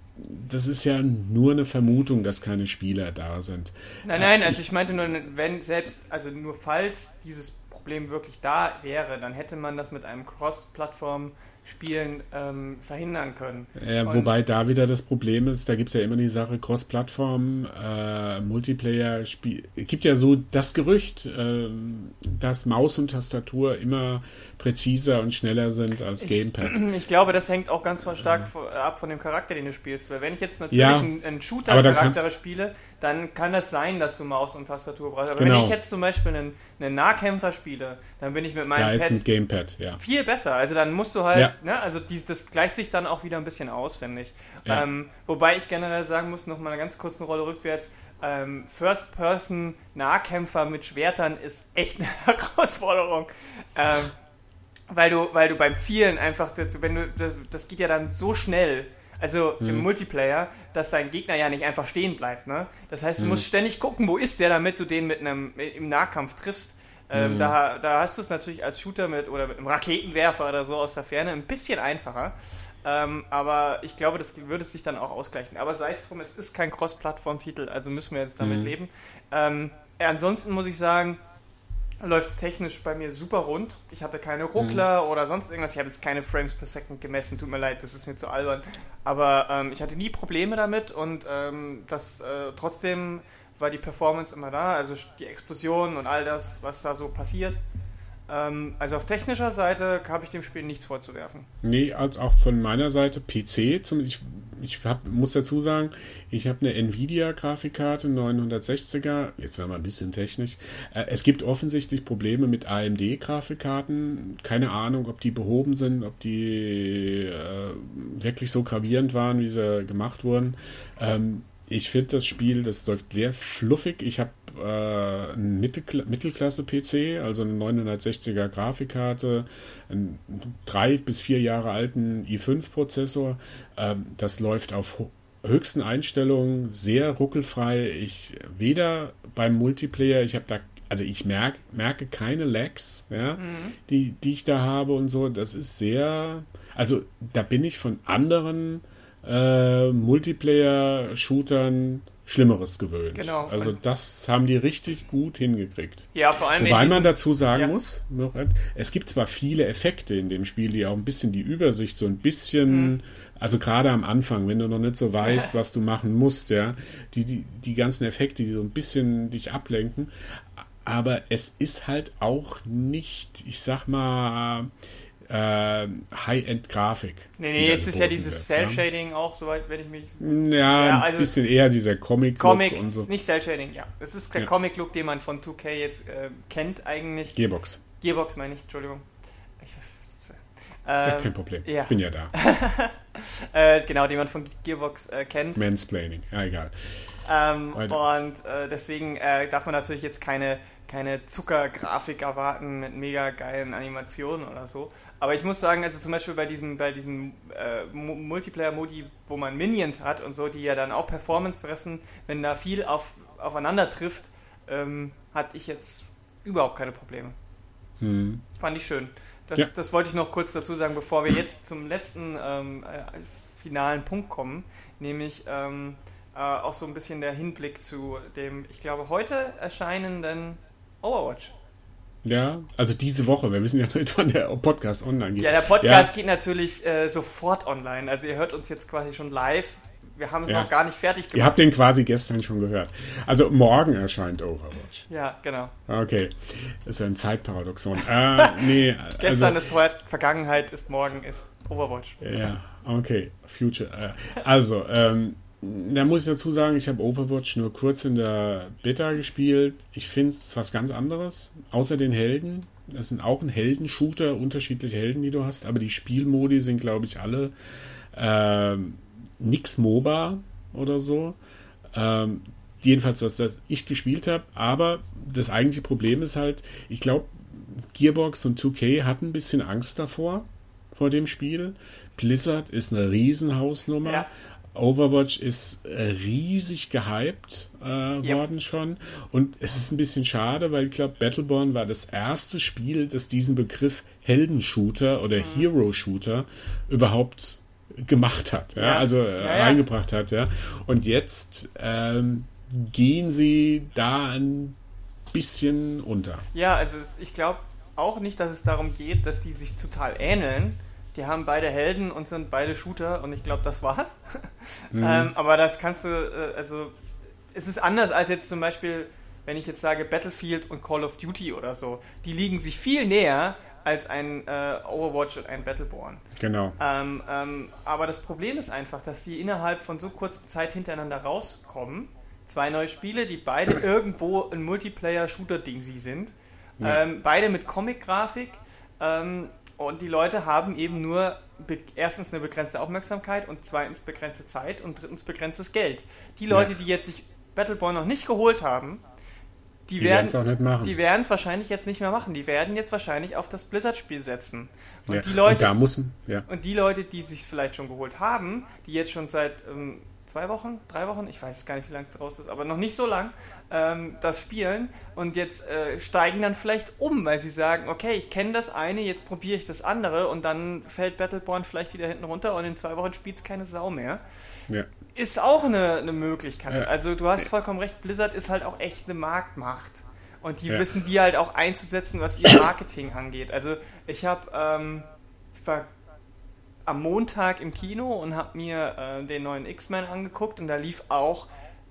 [SPEAKER 2] das ist ja nur eine Vermutung, dass keine Spieler da sind.
[SPEAKER 1] Nein, nein, also ich meinte nur, wenn selbst, also nur falls dieses Problem wirklich da wäre, dann hätte man das mit einem Cross-Plattform- Spielen ähm, verhindern können.
[SPEAKER 2] Ja, wobei da wieder das Problem ist, da gibt es ja immer die Sache Cross-Plattform, äh, Multiplayer, Spiel. Es gibt ja so das Gerücht, äh, dass Maus und Tastatur immer präziser und schneller sind als ich, Gamepad.
[SPEAKER 1] Ich glaube, das hängt auch ganz stark ja. ab von dem Charakter, den du spielst. Weil wenn ich jetzt natürlich ja, einen, einen Shooter-Charakter spiele, dann kann das sein, dass du Maus und Tastatur brauchst. Aber genau. wenn ich jetzt zum Beispiel einen, einen Nahkämpfer spiele, dann bin ich mit meinem
[SPEAKER 2] da Pad ist ein Gamepad, ja.
[SPEAKER 1] viel besser. Also dann musst du halt, ja. ne, also die, das gleicht sich dann auch wieder ein bisschen aus, finde ich. Ja. Ähm, wobei ich generell sagen muss, noch mal eine ganz kurze Rolle rückwärts, ähm, First-Person-Nahkämpfer mit Schwertern ist echt eine Herausforderung. Ähm, weil du, weil du beim Zielen einfach, wenn du, das, das geht ja dann so schnell, also hm. im Multiplayer, dass dein Gegner ja nicht einfach stehen bleibt. Ne? Das heißt, du hm. musst ständig gucken, wo ist der, damit du den mit einem im Nahkampf triffst. Ähm, hm. da, da hast du es natürlich als Shooter mit oder mit einem Raketenwerfer oder so aus der Ferne ein bisschen einfacher. Ähm, aber ich glaube, das würde sich dann auch ausgleichen. Aber sei es drum, es ist kein Cross-Plattform-Titel, also müssen wir jetzt damit hm. leben. Ähm, ansonsten muss ich sagen, läuft es technisch bei mir super rund. Ich hatte keine Ruckler mhm. oder sonst irgendwas. Ich habe jetzt keine Frames per Second gemessen. Tut mir leid, das ist mir zu albern. Aber ähm, ich hatte nie Probleme damit und ähm, das äh, trotzdem war die Performance immer da. Also die Explosionen und all das, was da so passiert. Ähm, also auf technischer Seite habe ich dem Spiel nichts vorzuwerfen.
[SPEAKER 2] Nee, als auch von meiner Seite PC. Zum, ich ich hab, muss dazu sagen, ich habe eine Nvidia-Grafikkarte 960er. Jetzt werden wir ein bisschen technisch. Äh, es gibt offensichtlich Probleme mit AMD-Grafikkarten. Keine Ahnung, ob die behoben sind, ob die äh, wirklich so gravierend waren, wie sie gemacht wurden. Ähm, ich finde das Spiel, das läuft sehr fluffig. Ich habe äh, einen Mittelkla Mittelklasse-PC, also eine 960er Grafikkarte, einen drei bis vier Jahre alten i5-Prozessor. Ähm, das läuft auf höchsten Einstellungen, sehr ruckelfrei. Ich weder beim Multiplayer, ich habe da also ich merke, merke keine Lags, ja, mhm. die, die ich da habe und so. Das ist sehr, also da bin ich von anderen äh, Multiplayer-Shootern Schlimmeres gewöhnt. Genau. Also das haben die richtig gut hingekriegt.
[SPEAKER 1] Ja, vor allem.
[SPEAKER 2] Wobei man dazu sagen ja. muss, es gibt zwar viele Effekte in dem Spiel, die auch ein bisschen die Übersicht so ein bisschen, mhm. also gerade am Anfang, wenn du noch nicht so weißt, was du machen musst, ja, die, die, die ganzen Effekte, die so ein bisschen dich ablenken. Aber es ist halt auch nicht, ich sag mal, äh, High-End-Grafik.
[SPEAKER 1] Nee, nee, es ist ja dieses Cell-Shading ja. auch, soweit, wenn ich mich.
[SPEAKER 2] Ja, ja also ein bisschen eher dieser Comic-Look.
[SPEAKER 1] Comic, und so. nicht Cell-Shading, ja. Das ist der ja. Comic-Look, den man von 2K jetzt äh, kennt, eigentlich.
[SPEAKER 2] Gearbox.
[SPEAKER 1] Gearbox meine ich, Entschuldigung. Ich,
[SPEAKER 2] ähm, kein Problem, ja. ich bin ja da.
[SPEAKER 1] äh, genau, den man von Gearbox äh, kennt.
[SPEAKER 2] Mansplaining, ja, egal.
[SPEAKER 1] Ähm, und äh, deswegen äh, darf man natürlich jetzt keine keine Zuckergrafik erwarten mit mega geilen Animationen oder so. Aber ich muss sagen, also zum Beispiel bei diesem, bei diesem äh, Multiplayer-Modi, wo man Minions hat und so, die ja dann auch Performance fressen, wenn da viel auf, aufeinander trifft, ähm, hatte ich jetzt überhaupt keine Probleme. Hm. Fand ich schön. Das, ja. das wollte ich noch kurz dazu sagen, bevor wir jetzt zum letzten ähm, äh, finalen Punkt kommen, nämlich ähm, äh, auch so ein bisschen der Hinblick zu dem, ich glaube, heute erscheinenden Overwatch.
[SPEAKER 2] Ja, also diese Woche. Wir wissen ja nicht, wann der Podcast online geht.
[SPEAKER 1] Ja, der Podcast ja. geht natürlich äh, sofort online. Also ihr hört uns jetzt quasi schon live, wir haben es
[SPEAKER 2] Ja.
[SPEAKER 1] noch gar nicht fertig gemacht.
[SPEAKER 2] Ihr habt den quasi gestern schon gehört. Also morgen erscheint Overwatch.
[SPEAKER 1] ja, genau.
[SPEAKER 2] Okay, das ist ein Zeitparadoxon. äh, nee,
[SPEAKER 1] Gestern
[SPEAKER 2] also,
[SPEAKER 1] ist heute, Vergangenheit ist morgen, ist Overwatch.
[SPEAKER 2] Ja, okay, Future. Äh, also, ähm, da muss ich dazu sagen, ich habe Overwatch nur kurz in der Beta gespielt. Ich finde es was ganz anderes, außer den Helden. Das sind auch ein Heldenshooter, unterschiedliche Helden, die du hast, aber die Spielmodi sind, glaube ich, alle ähm, nix MOBA oder so. Ähm, jedenfalls, was das ich gespielt habe, aber das eigentliche Problem ist halt, ich glaube, Gearbox und 2K hatten ein bisschen Angst davor, vor dem Spiel. Blizzard ist eine Riesenhausnummer.
[SPEAKER 1] Ja.
[SPEAKER 2] Overwatch ist äh, riesig gehypt äh,
[SPEAKER 1] Ja.
[SPEAKER 2] worden schon. Und es ist ein bisschen schade, weil ich glaube, Battleborn war das erste Spiel, das diesen Begriff Heldenshooter oder
[SPEAKER 1] Mhm.
[SPEAKER 2] Hero-Shooter überhaupt gemacht hat, ja,
[SPEAKER 1] Ja.
[SPEAKER 2] also äh,
[SPEAKER 1] ja.
[SPEAKER 2] reingebracht hat, ja. Und jetzt ähm, gehen sie da ein bisschen unter.
[SPEAKER 1] Ja, also ich glaube auch nicht, dass es darum geht, dass die sich total ähneln. Die haben beide Helden und sind beide Shooter und ich glaube, das war's. ähm, aber das kannst du, äh, also es ist anders als jetzt zum Beispiel, wenn ich jetzt sage Battlefield und Call of Duty oder so. Die liegen sich viel näher als ein äh, Overwatch und ein Battleborn.
[SPEAKER 2] Genau.
[SPEAKER 1] Ähm, ähm, aber das Problem ist einfach, dass die innerhalb von so kurzer Zeit hintereinander rauskommen. Zwei neue Spiele, die beide irgendwo ein Multiplayer-Shooter-Ding sie sind.
[SPEAKER 2] Ja.
[SPEAKER 1] Ähm, beide mit Comic-Grafik. Ähm, und die Leute haben eben nur erstens eine begrenzte Aufmerksamkeit und zweitens begrenzte Zeit und drittens begrenztes Geld. Die Leute,
[SPEAKER 2] Ja.
[SPEAKER 1] die jetzt sich Battleborn noch nicht geholt haben, die,
[SPEAKER 2] Die
[SPEAKER 1] werden es wahrscheinlich jetzt nicht mehr machen. Die werden jetzt wahrscheinlich auf das Blizzard-Spiel setzen. Und
[SPEAKER 2] ja.
[SPEAKER 1] die Leute,
[SPEAKER 2] und muss, ja.
[SPEAKER 1] und die Leute, die sich vielleicht schon geholt haben, die jetzt schon seit ähm, zwei Wochen, drei Wochen, ich weiß gar nicht, wie lange es raus ist, aber noch nicht so lang, ähm, das spielen und jetzt äh, steigen dann vielleicht um, weil sie sagen, okay, ich kenne das eine, jetzt probiere ich das andere und dann fällt Battleborn vielleicht wieder hinten runter und in zwei Wochen spielt es keine Sau mehr.
[SPEAKER 2] ja.
[SPEAKER 1] Ist auch eine, eine Möglichkeit.
[SPEAKER 2] Ja.
[SPEAKER 1] Also du hast vollkommen recht, Blizzard ist halt auch echt eine Marktmacht. Und die
[SPEAKER 2] Ja.
[SPEAKER 1] wissen die halt auch einzusetzen, was ihr Marketing angeht. Also ich habe, ähm, ich war am Montag im Kino und habe mir äh, den neuen X-Men angeguckt und da lief auch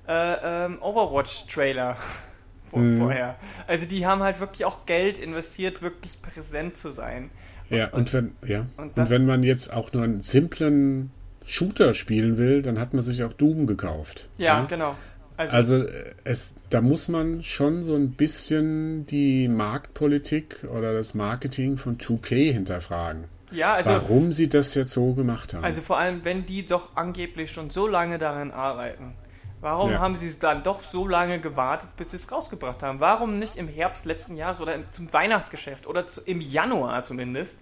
[SPEAKER 1] äh, ähm, Overwatch-Trailer vor,
[SPEAKER 2] Mhm.
[SPEAKER 1] vorher. Also die haben halt wirklich auch Geld investiert, wirklich präsent zu sein.
[SPEAKER 2] Ja, und wenn, ja.
[SPEAKER 1] und
[SPEAKER 2] Und, wenn man jetzt auch nur einen simplen Shooter spielen will, dann hat man sich auch Doom gekauft.
[SPEAKER 1] Ja, genau. Also,
[SPEAKER 2] Also äh, es, da muss man schon so ein bisschen die Marktpolitik oder das Marketing von 2K hinterfragen.
[SPEAKER 1] Ja, also
[SPEAKER 2] warum sie das jetzt so gemacht haben.
[SPEAKER 1] Also vor allem, wenn die doch angeblich schon so lange daran arbeiten, warum
[SPEAKER 2] Ja.
[SPEAKER 1] haben sie dann doch so lange gewartet, bis sie es rausgebracht haben? Warum nicht im Herbst letzten Jahres oder im, zum Weihnachtsgeschäft oder zu, im Januar zumindest?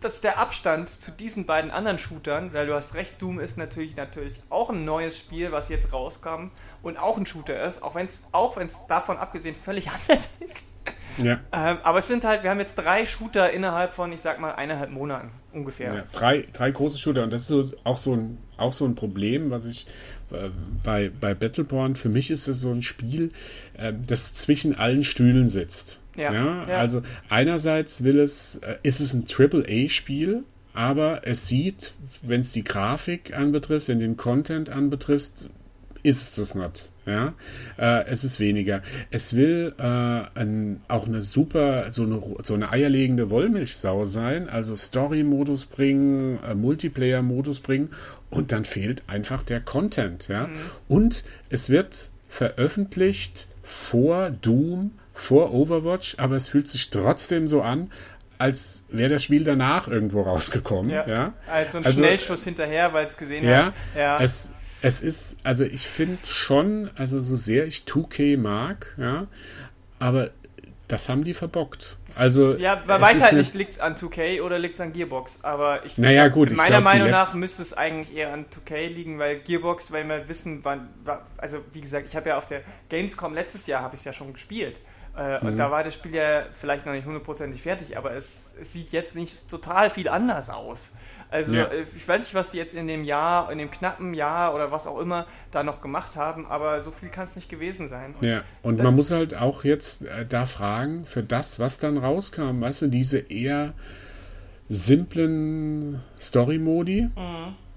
[SPEAKER 1] Das ist der Abstand zu diesen beiden anderen Shootern, weil du hast recht, Doom ist natürlich natürlich auch ein neues Spiel, was jetzt rauskam und auch ein Shooter ist, auch wenn es auch wenn es davon abgesehen völlig anders ist.
[SPEAKER 2] ja,
[SPEAKER 1] Ähm, aber es sind halt, wir haben jetzt drei Shooter innerhalb von, ich sag mal, eineinhalb Monaten ungefähr.
[SPEAKER 2] ja, drei, drei große Shooter und das ist so, auch, so ein, auch so ein Problem, was ich äh, bei, bei Battleborn, für mich ist es so ein Spiel, äh, das zwischen allen Stühlen sitzt.
[SPEAKER 1] Ja,
[SPEAKER 2] Ja,
[SPEAKER 1] ja.
[SPEAKER 2] also einerseits will es, äh, ist es ein Triple-A-Spiel, aber es sieht, wenn es die Grafik anbetrifft, wenn den Content anbetrifft, ist es nicht. Ja, äh, es ist weniger. Es will äh, ein, auch eine super, so eine, so eine eierlegende Wollmilchsau sein, also Story-Modus bringen, äh, Multiplayer-Modus bringen und dann fehlt einfach der Content. Ja, und es wird veröffentlicht vor Doom, vor Overwatch, aber es fühlt sich trotzdem so an, als wäre das Spiel danach irgendwo rausgekommen. Ja,
[SPEAKER 1] Ja. Also ein
[SPEAKER 2] Also-
[SPEAKER 1] Schnellschuss hinterher, weil es gesehen
[SPEAKER 2] ja,
[SPEAKER 1] hat. Ja.
[SPEAKER 2] Es, es ist, also ich finde schon, also so sehr ich 2K mag, ja, aber das haben die verbockt. Also
[SPEAKER 1] ja, man weiß halt nicht, liegt es an 2K oder liegt es an Gearbox. Aber ich,
[SPEAKER 2] Naja, gut, ich
[SPEAKER 1] meiner
[SPEAKER 2] glaub, die
[SPEAKER 1] Meinung nach müsste es eigentlich eher an 2K liegen, weil Gearbox, weil wir wissen, wann, wa- also wie gesagt, ich habe ja auf der Gamescom letztes Jahr habe ich es ja schon gespielt. Äh,
[SPEAKER 2] Mhm.
[SPEAKER 1] Und da war das Spiel ja vielleicht noch nicht hundertprozentig fertig, aber es, es sieht jetzt nicht total viel anders aus. Also
[SPEAKER 2] Ja.
[SPEAKER 1] äh, ich weiß nicht, was die jetzt in dem Jahr, in dem knappen Jahr oder was auch immer da noch gemacht haben, aber so viel kann es nicht gewesen sein. Und
[SPEAKER 2] Ja, und man muss halt auch jetzt äh, da fragen, für das, was dann rauskam, weißt du, diese eher simplen Story-Modi,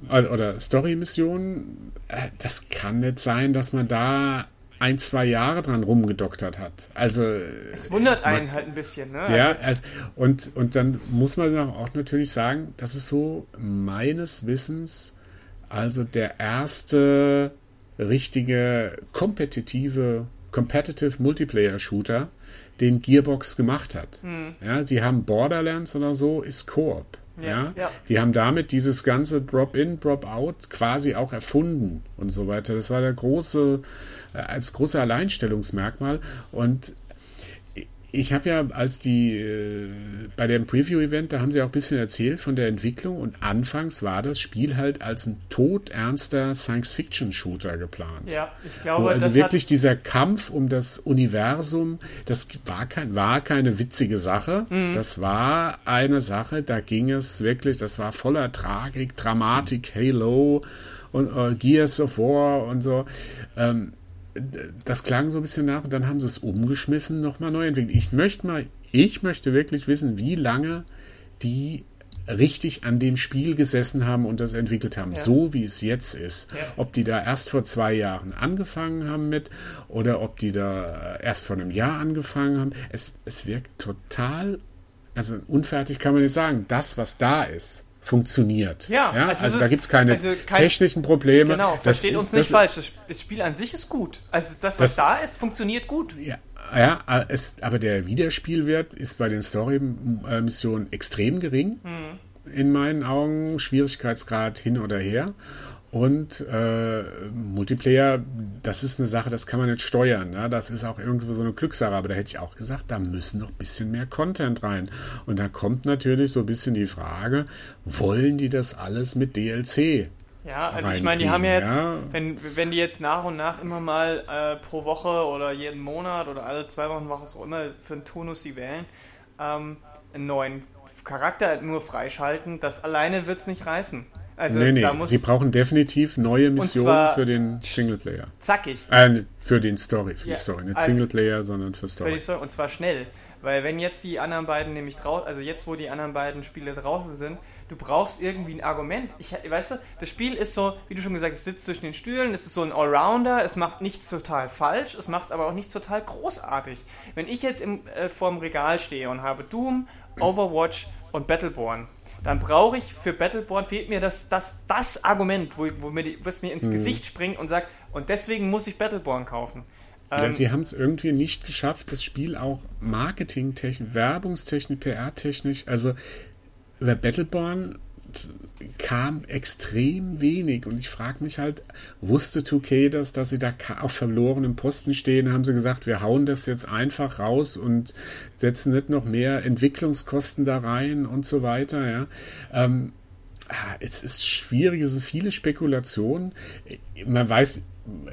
[SPEAKER 2] oder Story-Missionen, äh, das kann nicht sein, dass man da ein, zwei Jahre dran rumgedoktert hat. Also
[SPEAKER 1] es wundert einen man, halt ein bisschen, ne?
[SPEAKER 2] Ja, also, und, und dann muss man auch natürlich sagen, das ist so meines Wissens also der erste richtige kompetitive Competitive Multiplayer Shooter, den Gearbox gemacht hat. Mhm. Ja, sie haben Borderlands oder so, ist Koop. Ja, ja. Die haben damit dieses ganze Drop-in, Drop-out quasi auch erfunden und so weiter. Das war der große, als große Alleinstellungsmerkmal. Und ich habe ja, als die äh, bei dem Preview-Event, da haben sie auch ein bisschen erzählt von der Entwicklung und anfangs war das Spiel halt als ein todernster Science-Fiction-Shooter geplant.
[SPEAKER 1] Ja, ich glaube,
[SPEAKER 2] Wo also wirklich dieser Kampf um das Universum, das war, kein, war keine witzige Sache. Mhm. Das war eine Sache, da ging es wirklich, das war voller Tragik, Dramatik, Halo und äh, Gears of War und so. Ähm, das klang so ein bisschen nach und dann haben sie es umgeschmissen, nochmal neu entwickelt. Ich möchte mal, ich möchte wirklich wissen, wie lange die richtig an dem Spiel gesessen haben und das entwickelt haben, ja. so wie es jetzt ist. Ja. Ob die da erst vor zwei Jahren angefangen haben mit oder ob die da erst vor einem Jahr angefangen haben. Es, es wirkt total, also unfertig kann man nicht sagen. Das, was da ist, funktioniert. Ja, ja? Also, also da gibt es keine also kein, technischen Probleme.
[SPEAKER 1] Genau, versteht uns nicht falsch. Das, das, Spiel an sich ist gut. Also das, was das, da ist, funktioniert gut.
[SPEAKER 2] Ja, ja es, aber der Wiederspielwert ist bei den Story-Missionen extrem gering. Mhm. In meinen Augen Schwierigkeitsgrad hin oder her. Und äh, Multiplayer, das ist eine Sache, das kann man nicht steuern. Ne? Das ist auch irgendwo so eine Glückssache. Aber da hätte ich auch gesagt, da müssen noch ein bisschen mehr Content rein. Und da kommt natürlich so ein bisschen die Frage, wollen die das alles mit DLC?
[SPEAKER 1] Ja, also ich meine, die haben ja jetzt, ja. Wenn, wenn die jetzt nach und nach immer mal äh, pro Woche oder jeden Monat oder alle zwei Wochen, was auch immer, für einen Tonus sie wählen, ähm, einen neuen Charakter nur freischalten, das alleine wird es nicht reißen.
[SPEAKER 2] Also nee, nee, sie brauchen definitiv neue Missionen für den Singleplayer.
[SPEAKER 1] Zackig.
[SPEAKER 2] Äh, für den Story, für ja, die Story. Nicht also Singleplayer, sondern für Story. Für Story.
[SPEAKER 1] Und zwar schnell. Weil wenn jetzt die anderen beiden nämlich draußen, also jetzt wo die anderen beiden Spiele draußen sind, du brauchst irgendwie ein Argument. Ich, weißt du, das Spiel ist so, wie du schon gesagt hast, es sitzt zwischen den Stühlen, es ist so ein Allrounder, es macht nichts total falsch, es macht aber auch nichts total großartig. Wenn ich jetzt im, äh, vorm Regal stehe und habe Doom, Overwatch und Battleborn, dann brauche ich für Battleborn fehlt mir das, das, das Argument, wo, wo mir die, was mir ins hm. Gesicht springt und sagt, und deswegen muss ich Battleborn kaufen.
[SPEAKER 2] Ja, ähm, sie haben es irgendwie nicht geschafft, das Spiel auch marketingtechnisch, werbungstechnisch, PR-technisch, also über Battleborn kam extrem wenig und ich frage mich halt, wusste 2K das, dass sie da auf verlorenem Posten stehen, haben sie gesagt, wir hauen das jetzt einfach raus und setzen nicht noch mehr Entwicklungskosten da rein und so weiter, ja. Ähm, ah, es ist schwierig, es sind viele Spekulationen. Man weiß,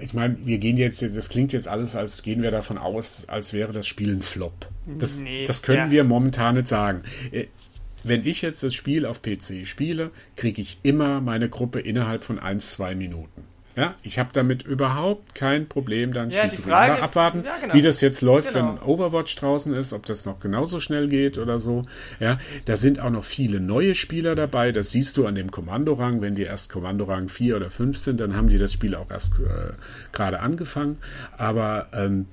[SPEAKER 2] ich meine, wir gehen jetzt, das klingt jetzt alles, als gehen wir davon aus, als wäre das Spiel ein Flop. Das, nee, das können ja. wir momentan nicht sagen. Wenn ich jetzt das Spiel auf PC spiele, kriege ich immer meine Gruppe innerhalb von 1, 2 Minuten. Ja, ich habe damit überhaupt kein Problem, dann ja, Spiel zu Frage, abwarten, ja, genau. wie das jetzt läuft, genau. wenn Overwatch draußen ist, ob das noch genauso schnell geht oder so. Ja, da sind auch noch viele neue Spieler dabei. Das siehst du an dem Kommandorang. Wenn die erst Kommandorang 4 oder 5 sind, dann haben die das Spiel auch erst äh, gerade angefangen. Aber ähm,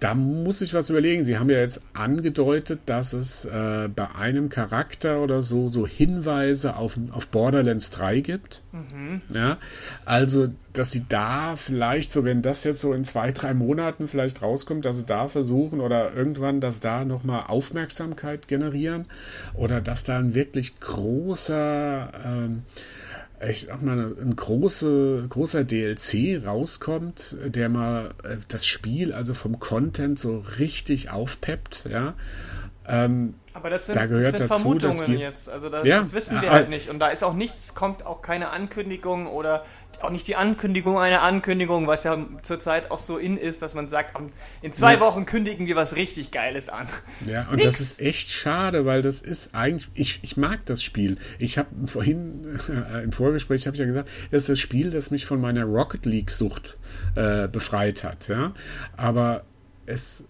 [SPEAKER 2] da muss ich was überlegen. Sie haben ja jetzt angedeutet, dass es äh, bei einem Charakter oder so so Hinweise auf, auf Borderlands 3 gibt. Mhm. Ja, also, dass sie da vielleicht so, wenn das jetzt so in zwei, drei Monaten vielleicht rauskommt, dass sie da versuchen oder irgendwann, dass da nochmal Aufmerksamkeit generieren oder dass da ein wirklich großer ähm, ich sag mal, ein große, großer DLC rauskommt, der mal äh, das Spiel also vom Content so richtig aufpeppt, ja. Ähm,
[SPEAKER 1] aber das sind, da das sind dazu, Vermutungen jetzt. Also das, ja, das wissen wir halt nicht. Und da ist auch nichts, kommt auch keine Ankündigung oder auch nicht die Ankündigung einer Ankündigung, was ja zurzeit auch so in ist, dass man sagt, in zwei ja. Wochen kündigen wir was richtig Geiles an.
[SPEAKER 2] Ja, und Nix. das ist echt schade, weil das ist eigentlich, ich, ich mag das Spiel. Ich habe vorhin äh, im Vorgespräch habe ich ja gesagt, das ist das Spiel, das mich von meiner Rocket League Sucht äh, befreit hat. Ja, aber es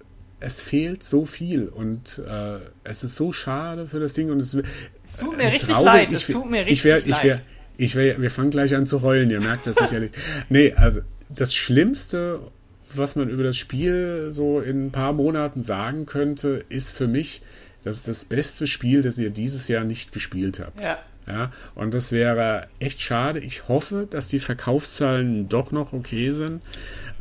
[SPEAKER 2] es fehlt so viel und äh, es ist so schade für das Ding und es,
[SPEAKER 1] es tut mir äh, richtig traurig. leid. Es tut mir richtig
[SPEAKER 2] ich wär,
[SPEAKER 1] leid.
[SPEAKER 2] Ich wär, Ich will, wir fangen gleich an zu heulen, ihr merkt das sicherlich. Nee, also das Schlimmste, was man über das Spiel so in ein paar Monaten sagen könnte, ist für mich, das ist das beste Spiel, das ihr dieses Jahr nicht gespielt habt.
[SPEAKER 1] Ja.
[SPEAKER 2] Ja, und das wäre echt schade. Ich hoffe, dass die Verkaufszahlen doch noch okay sind.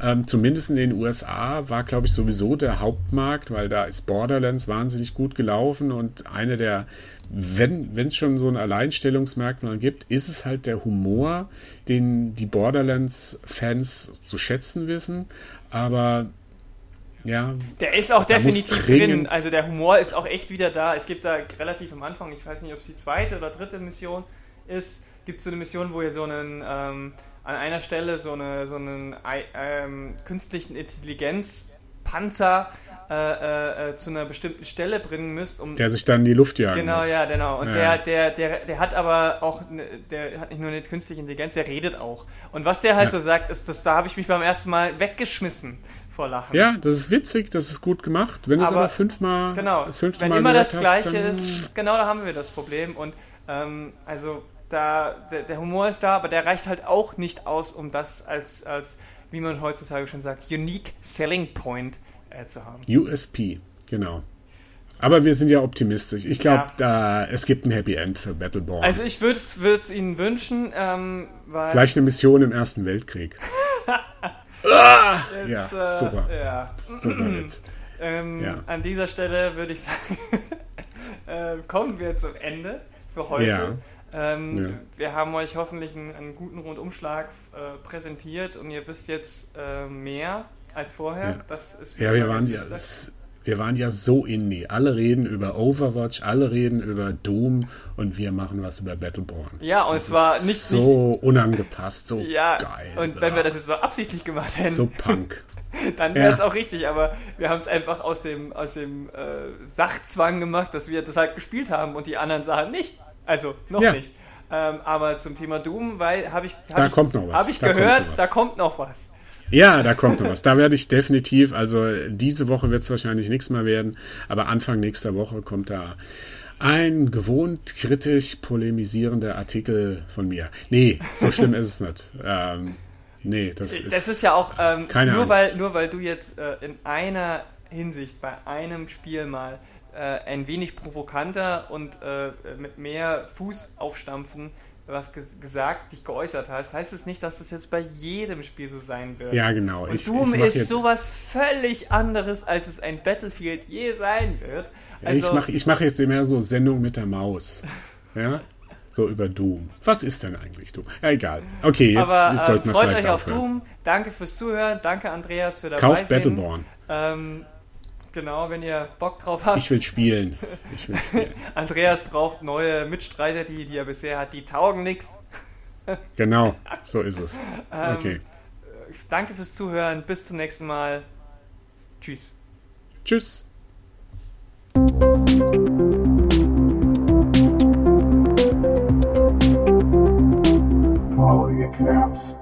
[SPEAKER 2] Ähm, zumindest in den USA war, glaube ich, sowieso der Hauptmarkt, weil da ist Borderlands wahnsinnig gut gelaufen und eine der, wenn es schon so ein Alleinstellungsmerkmal gibt, ist es halt der Humor, den die Borderlands-Fans zu schätzen wissen. Aber ja.
[SPEAKER 1] Der ist auch definitiv drin. Also der Humor ist auch echt wieder da. Es gibt da relativ am Anfang, ich weiß nicht, ob es die zweite oder dritte Mission ist, gibt es so eine Mission, wo ihr so einen ähm, an einer Stelle so, eine, so einen ähm, künstlichen Intelligenzpanzer äh, äh, äh, zu einer bestimmten Stelle bringen müsst, um
[SPEAKER 2] der sich dann in die Luft jagen
[SPEAKER 1] Genau,
[SPEAKER 2] muss.
[SPEAKER 1] ja, genau. Und ja. Der, der, der, der hat aber auch, ne, der hat nicht nur eine künstliche Intelligenz, der redet auch. Und was der halt ja. so sagt, ist, dass da habe ich mich beim ersten Mal weggeschmissen vor Lachen.
[SPEAKER 2] Ja, das ist witzig, das ist gut gemacht. Wenn es aber, fünfmal,
[SPEAKER 1] genau,
[SPEAKER 2] das fünfte
[SPEAKER 1] wenn
[SPEAKER 2] Mal
[SPEAKER 1] immer das Gleiche hast, ist, genau da haben wir das Problem. Und ähm, also da, der, der, Humor ist da, aber der reicht halt auch nicht aus, um das als, als wie man heutzutage schon sagt, Unique Selling Point äh, zu haben.
[SPEAKER 2] USP, genau. Aber wir sind ja optimistisch. Ich glaube, ja. es gibt ein Happy End für Battleborn.
[SPEAKER 1] Also ich würde es Ihnen wünschen, ähm, weil...
[SPEAKER 2] Vielleicht eine Mission im Ersten Weltkrieg. ah! Ja, super.
[SPEAKER 1] Äh, ja.
[SPEAKER 2] super
[SPEAKER 1] ähm, ja. An dieser Stelle würde ich sagen, äh, kommen wir zum Ende für heute. Ja. Ähm, ja. Wir haben euch hoffentlich einen, einen guten Rundumschlag äh, präsentiert und ihr wisst jetzt äh, mehr als vorher.
[SPEAKER 2] Ja, das ist ja wir, waren ja wir waren ja so indie. Alle reden über Overwatch, alle reden über Doom und wir machen was über Battleborn.
[SPEAKER 1] Ja, und das es war nicht
[SPEAKER 2] so nicht, unangepasst, so ja, geil.
[SPEAKER 1] Und wenn wir das jetzt so absichtlich gemacht hätten.
[SPEAKER 2] So Punk.
[SPEAKER 1] dann wäre es ja. auch richtig, aber wir haben es einfach aus dem, aus dem äh, Sachzwang gemacht, dass wir das halt gespielt haben und die anderen sahen nicht. Also, noch ja. nicht. Ähm, aber zum Thema Doom, weil habe ich, hab
[SPEAKER 2] da
[SPEAKER 1] ich,
[SPEAKER 2] kommt noch was.
[SPEAKER 1] Hab ich da gehört, kommt da kommt noch was.
[SPEAKER 2] Ja, da kommt noch was. Da werde ich definitiv, also diese Woche wird es wahrscheinlich nichts mehr werden, aber Anfang nächster Woche kommt da ein gewohnt kritisch polemisierender Artikel von mir. Nee, so schlimm ist es nicht. Ähm, nee, das ist.
[SPEAKER 1] Das ist ja auch ähm, keine nur, weil, nur weil du jetzt äh, in einer Hinsicht bei einem Spiel mal äh, ein wenig provokanter und äh, mit mehr Fuß aufstampfen was gesagt, dich geäußert hast, heißt es das nicht, dass das jetzt bei jedem Spiel so sein wird.
[SPEAKER 2] Ja, genau.
[SPEAKER 1] Und ich, Doom ich ist sowas völlig anderes, als es ein Battlefield je sein wird.
[SPEAKER 2] Also, ich mache ich mach jetzt immer so Sendung mit der Maus. Ja? So über Doom. Was ist denn eigentlich Doom? Ja, egal. Okay, jetzt,
[SPEAKER 1] Aber,
[SPEAKER 2] jetzt sollten
[SPEAKER 1] ähm,
[SPEAKER 2] wir
[SPEAKER 1] freut
[SPEAKER 2] vielleicht
[SPEAKER 1] euch auf Doom. Danke fürs Zuhören. Danke, Andreas, für dabei
[SPEAKER 2] Kauft Battleborn.
[SPEAKER 1] Ähm, Genau, wenn ihr Bock drauf habt.
[SPEAKER 2] Ich will spielen. Ich will
[SPEAKER 1] spielen. Andreas braucht neue Mitstreiter, die, die er bisher hat. Die taugen nichts.
[SPEAKER 2] genau, so ist es. Ähm, okay.
[SPEAKER 1] Ähm, danke fürs Zuhören. Bis zum nächsten Mal. Tschüss.
[SPEAKER 2] Tschüss. Follow your caps.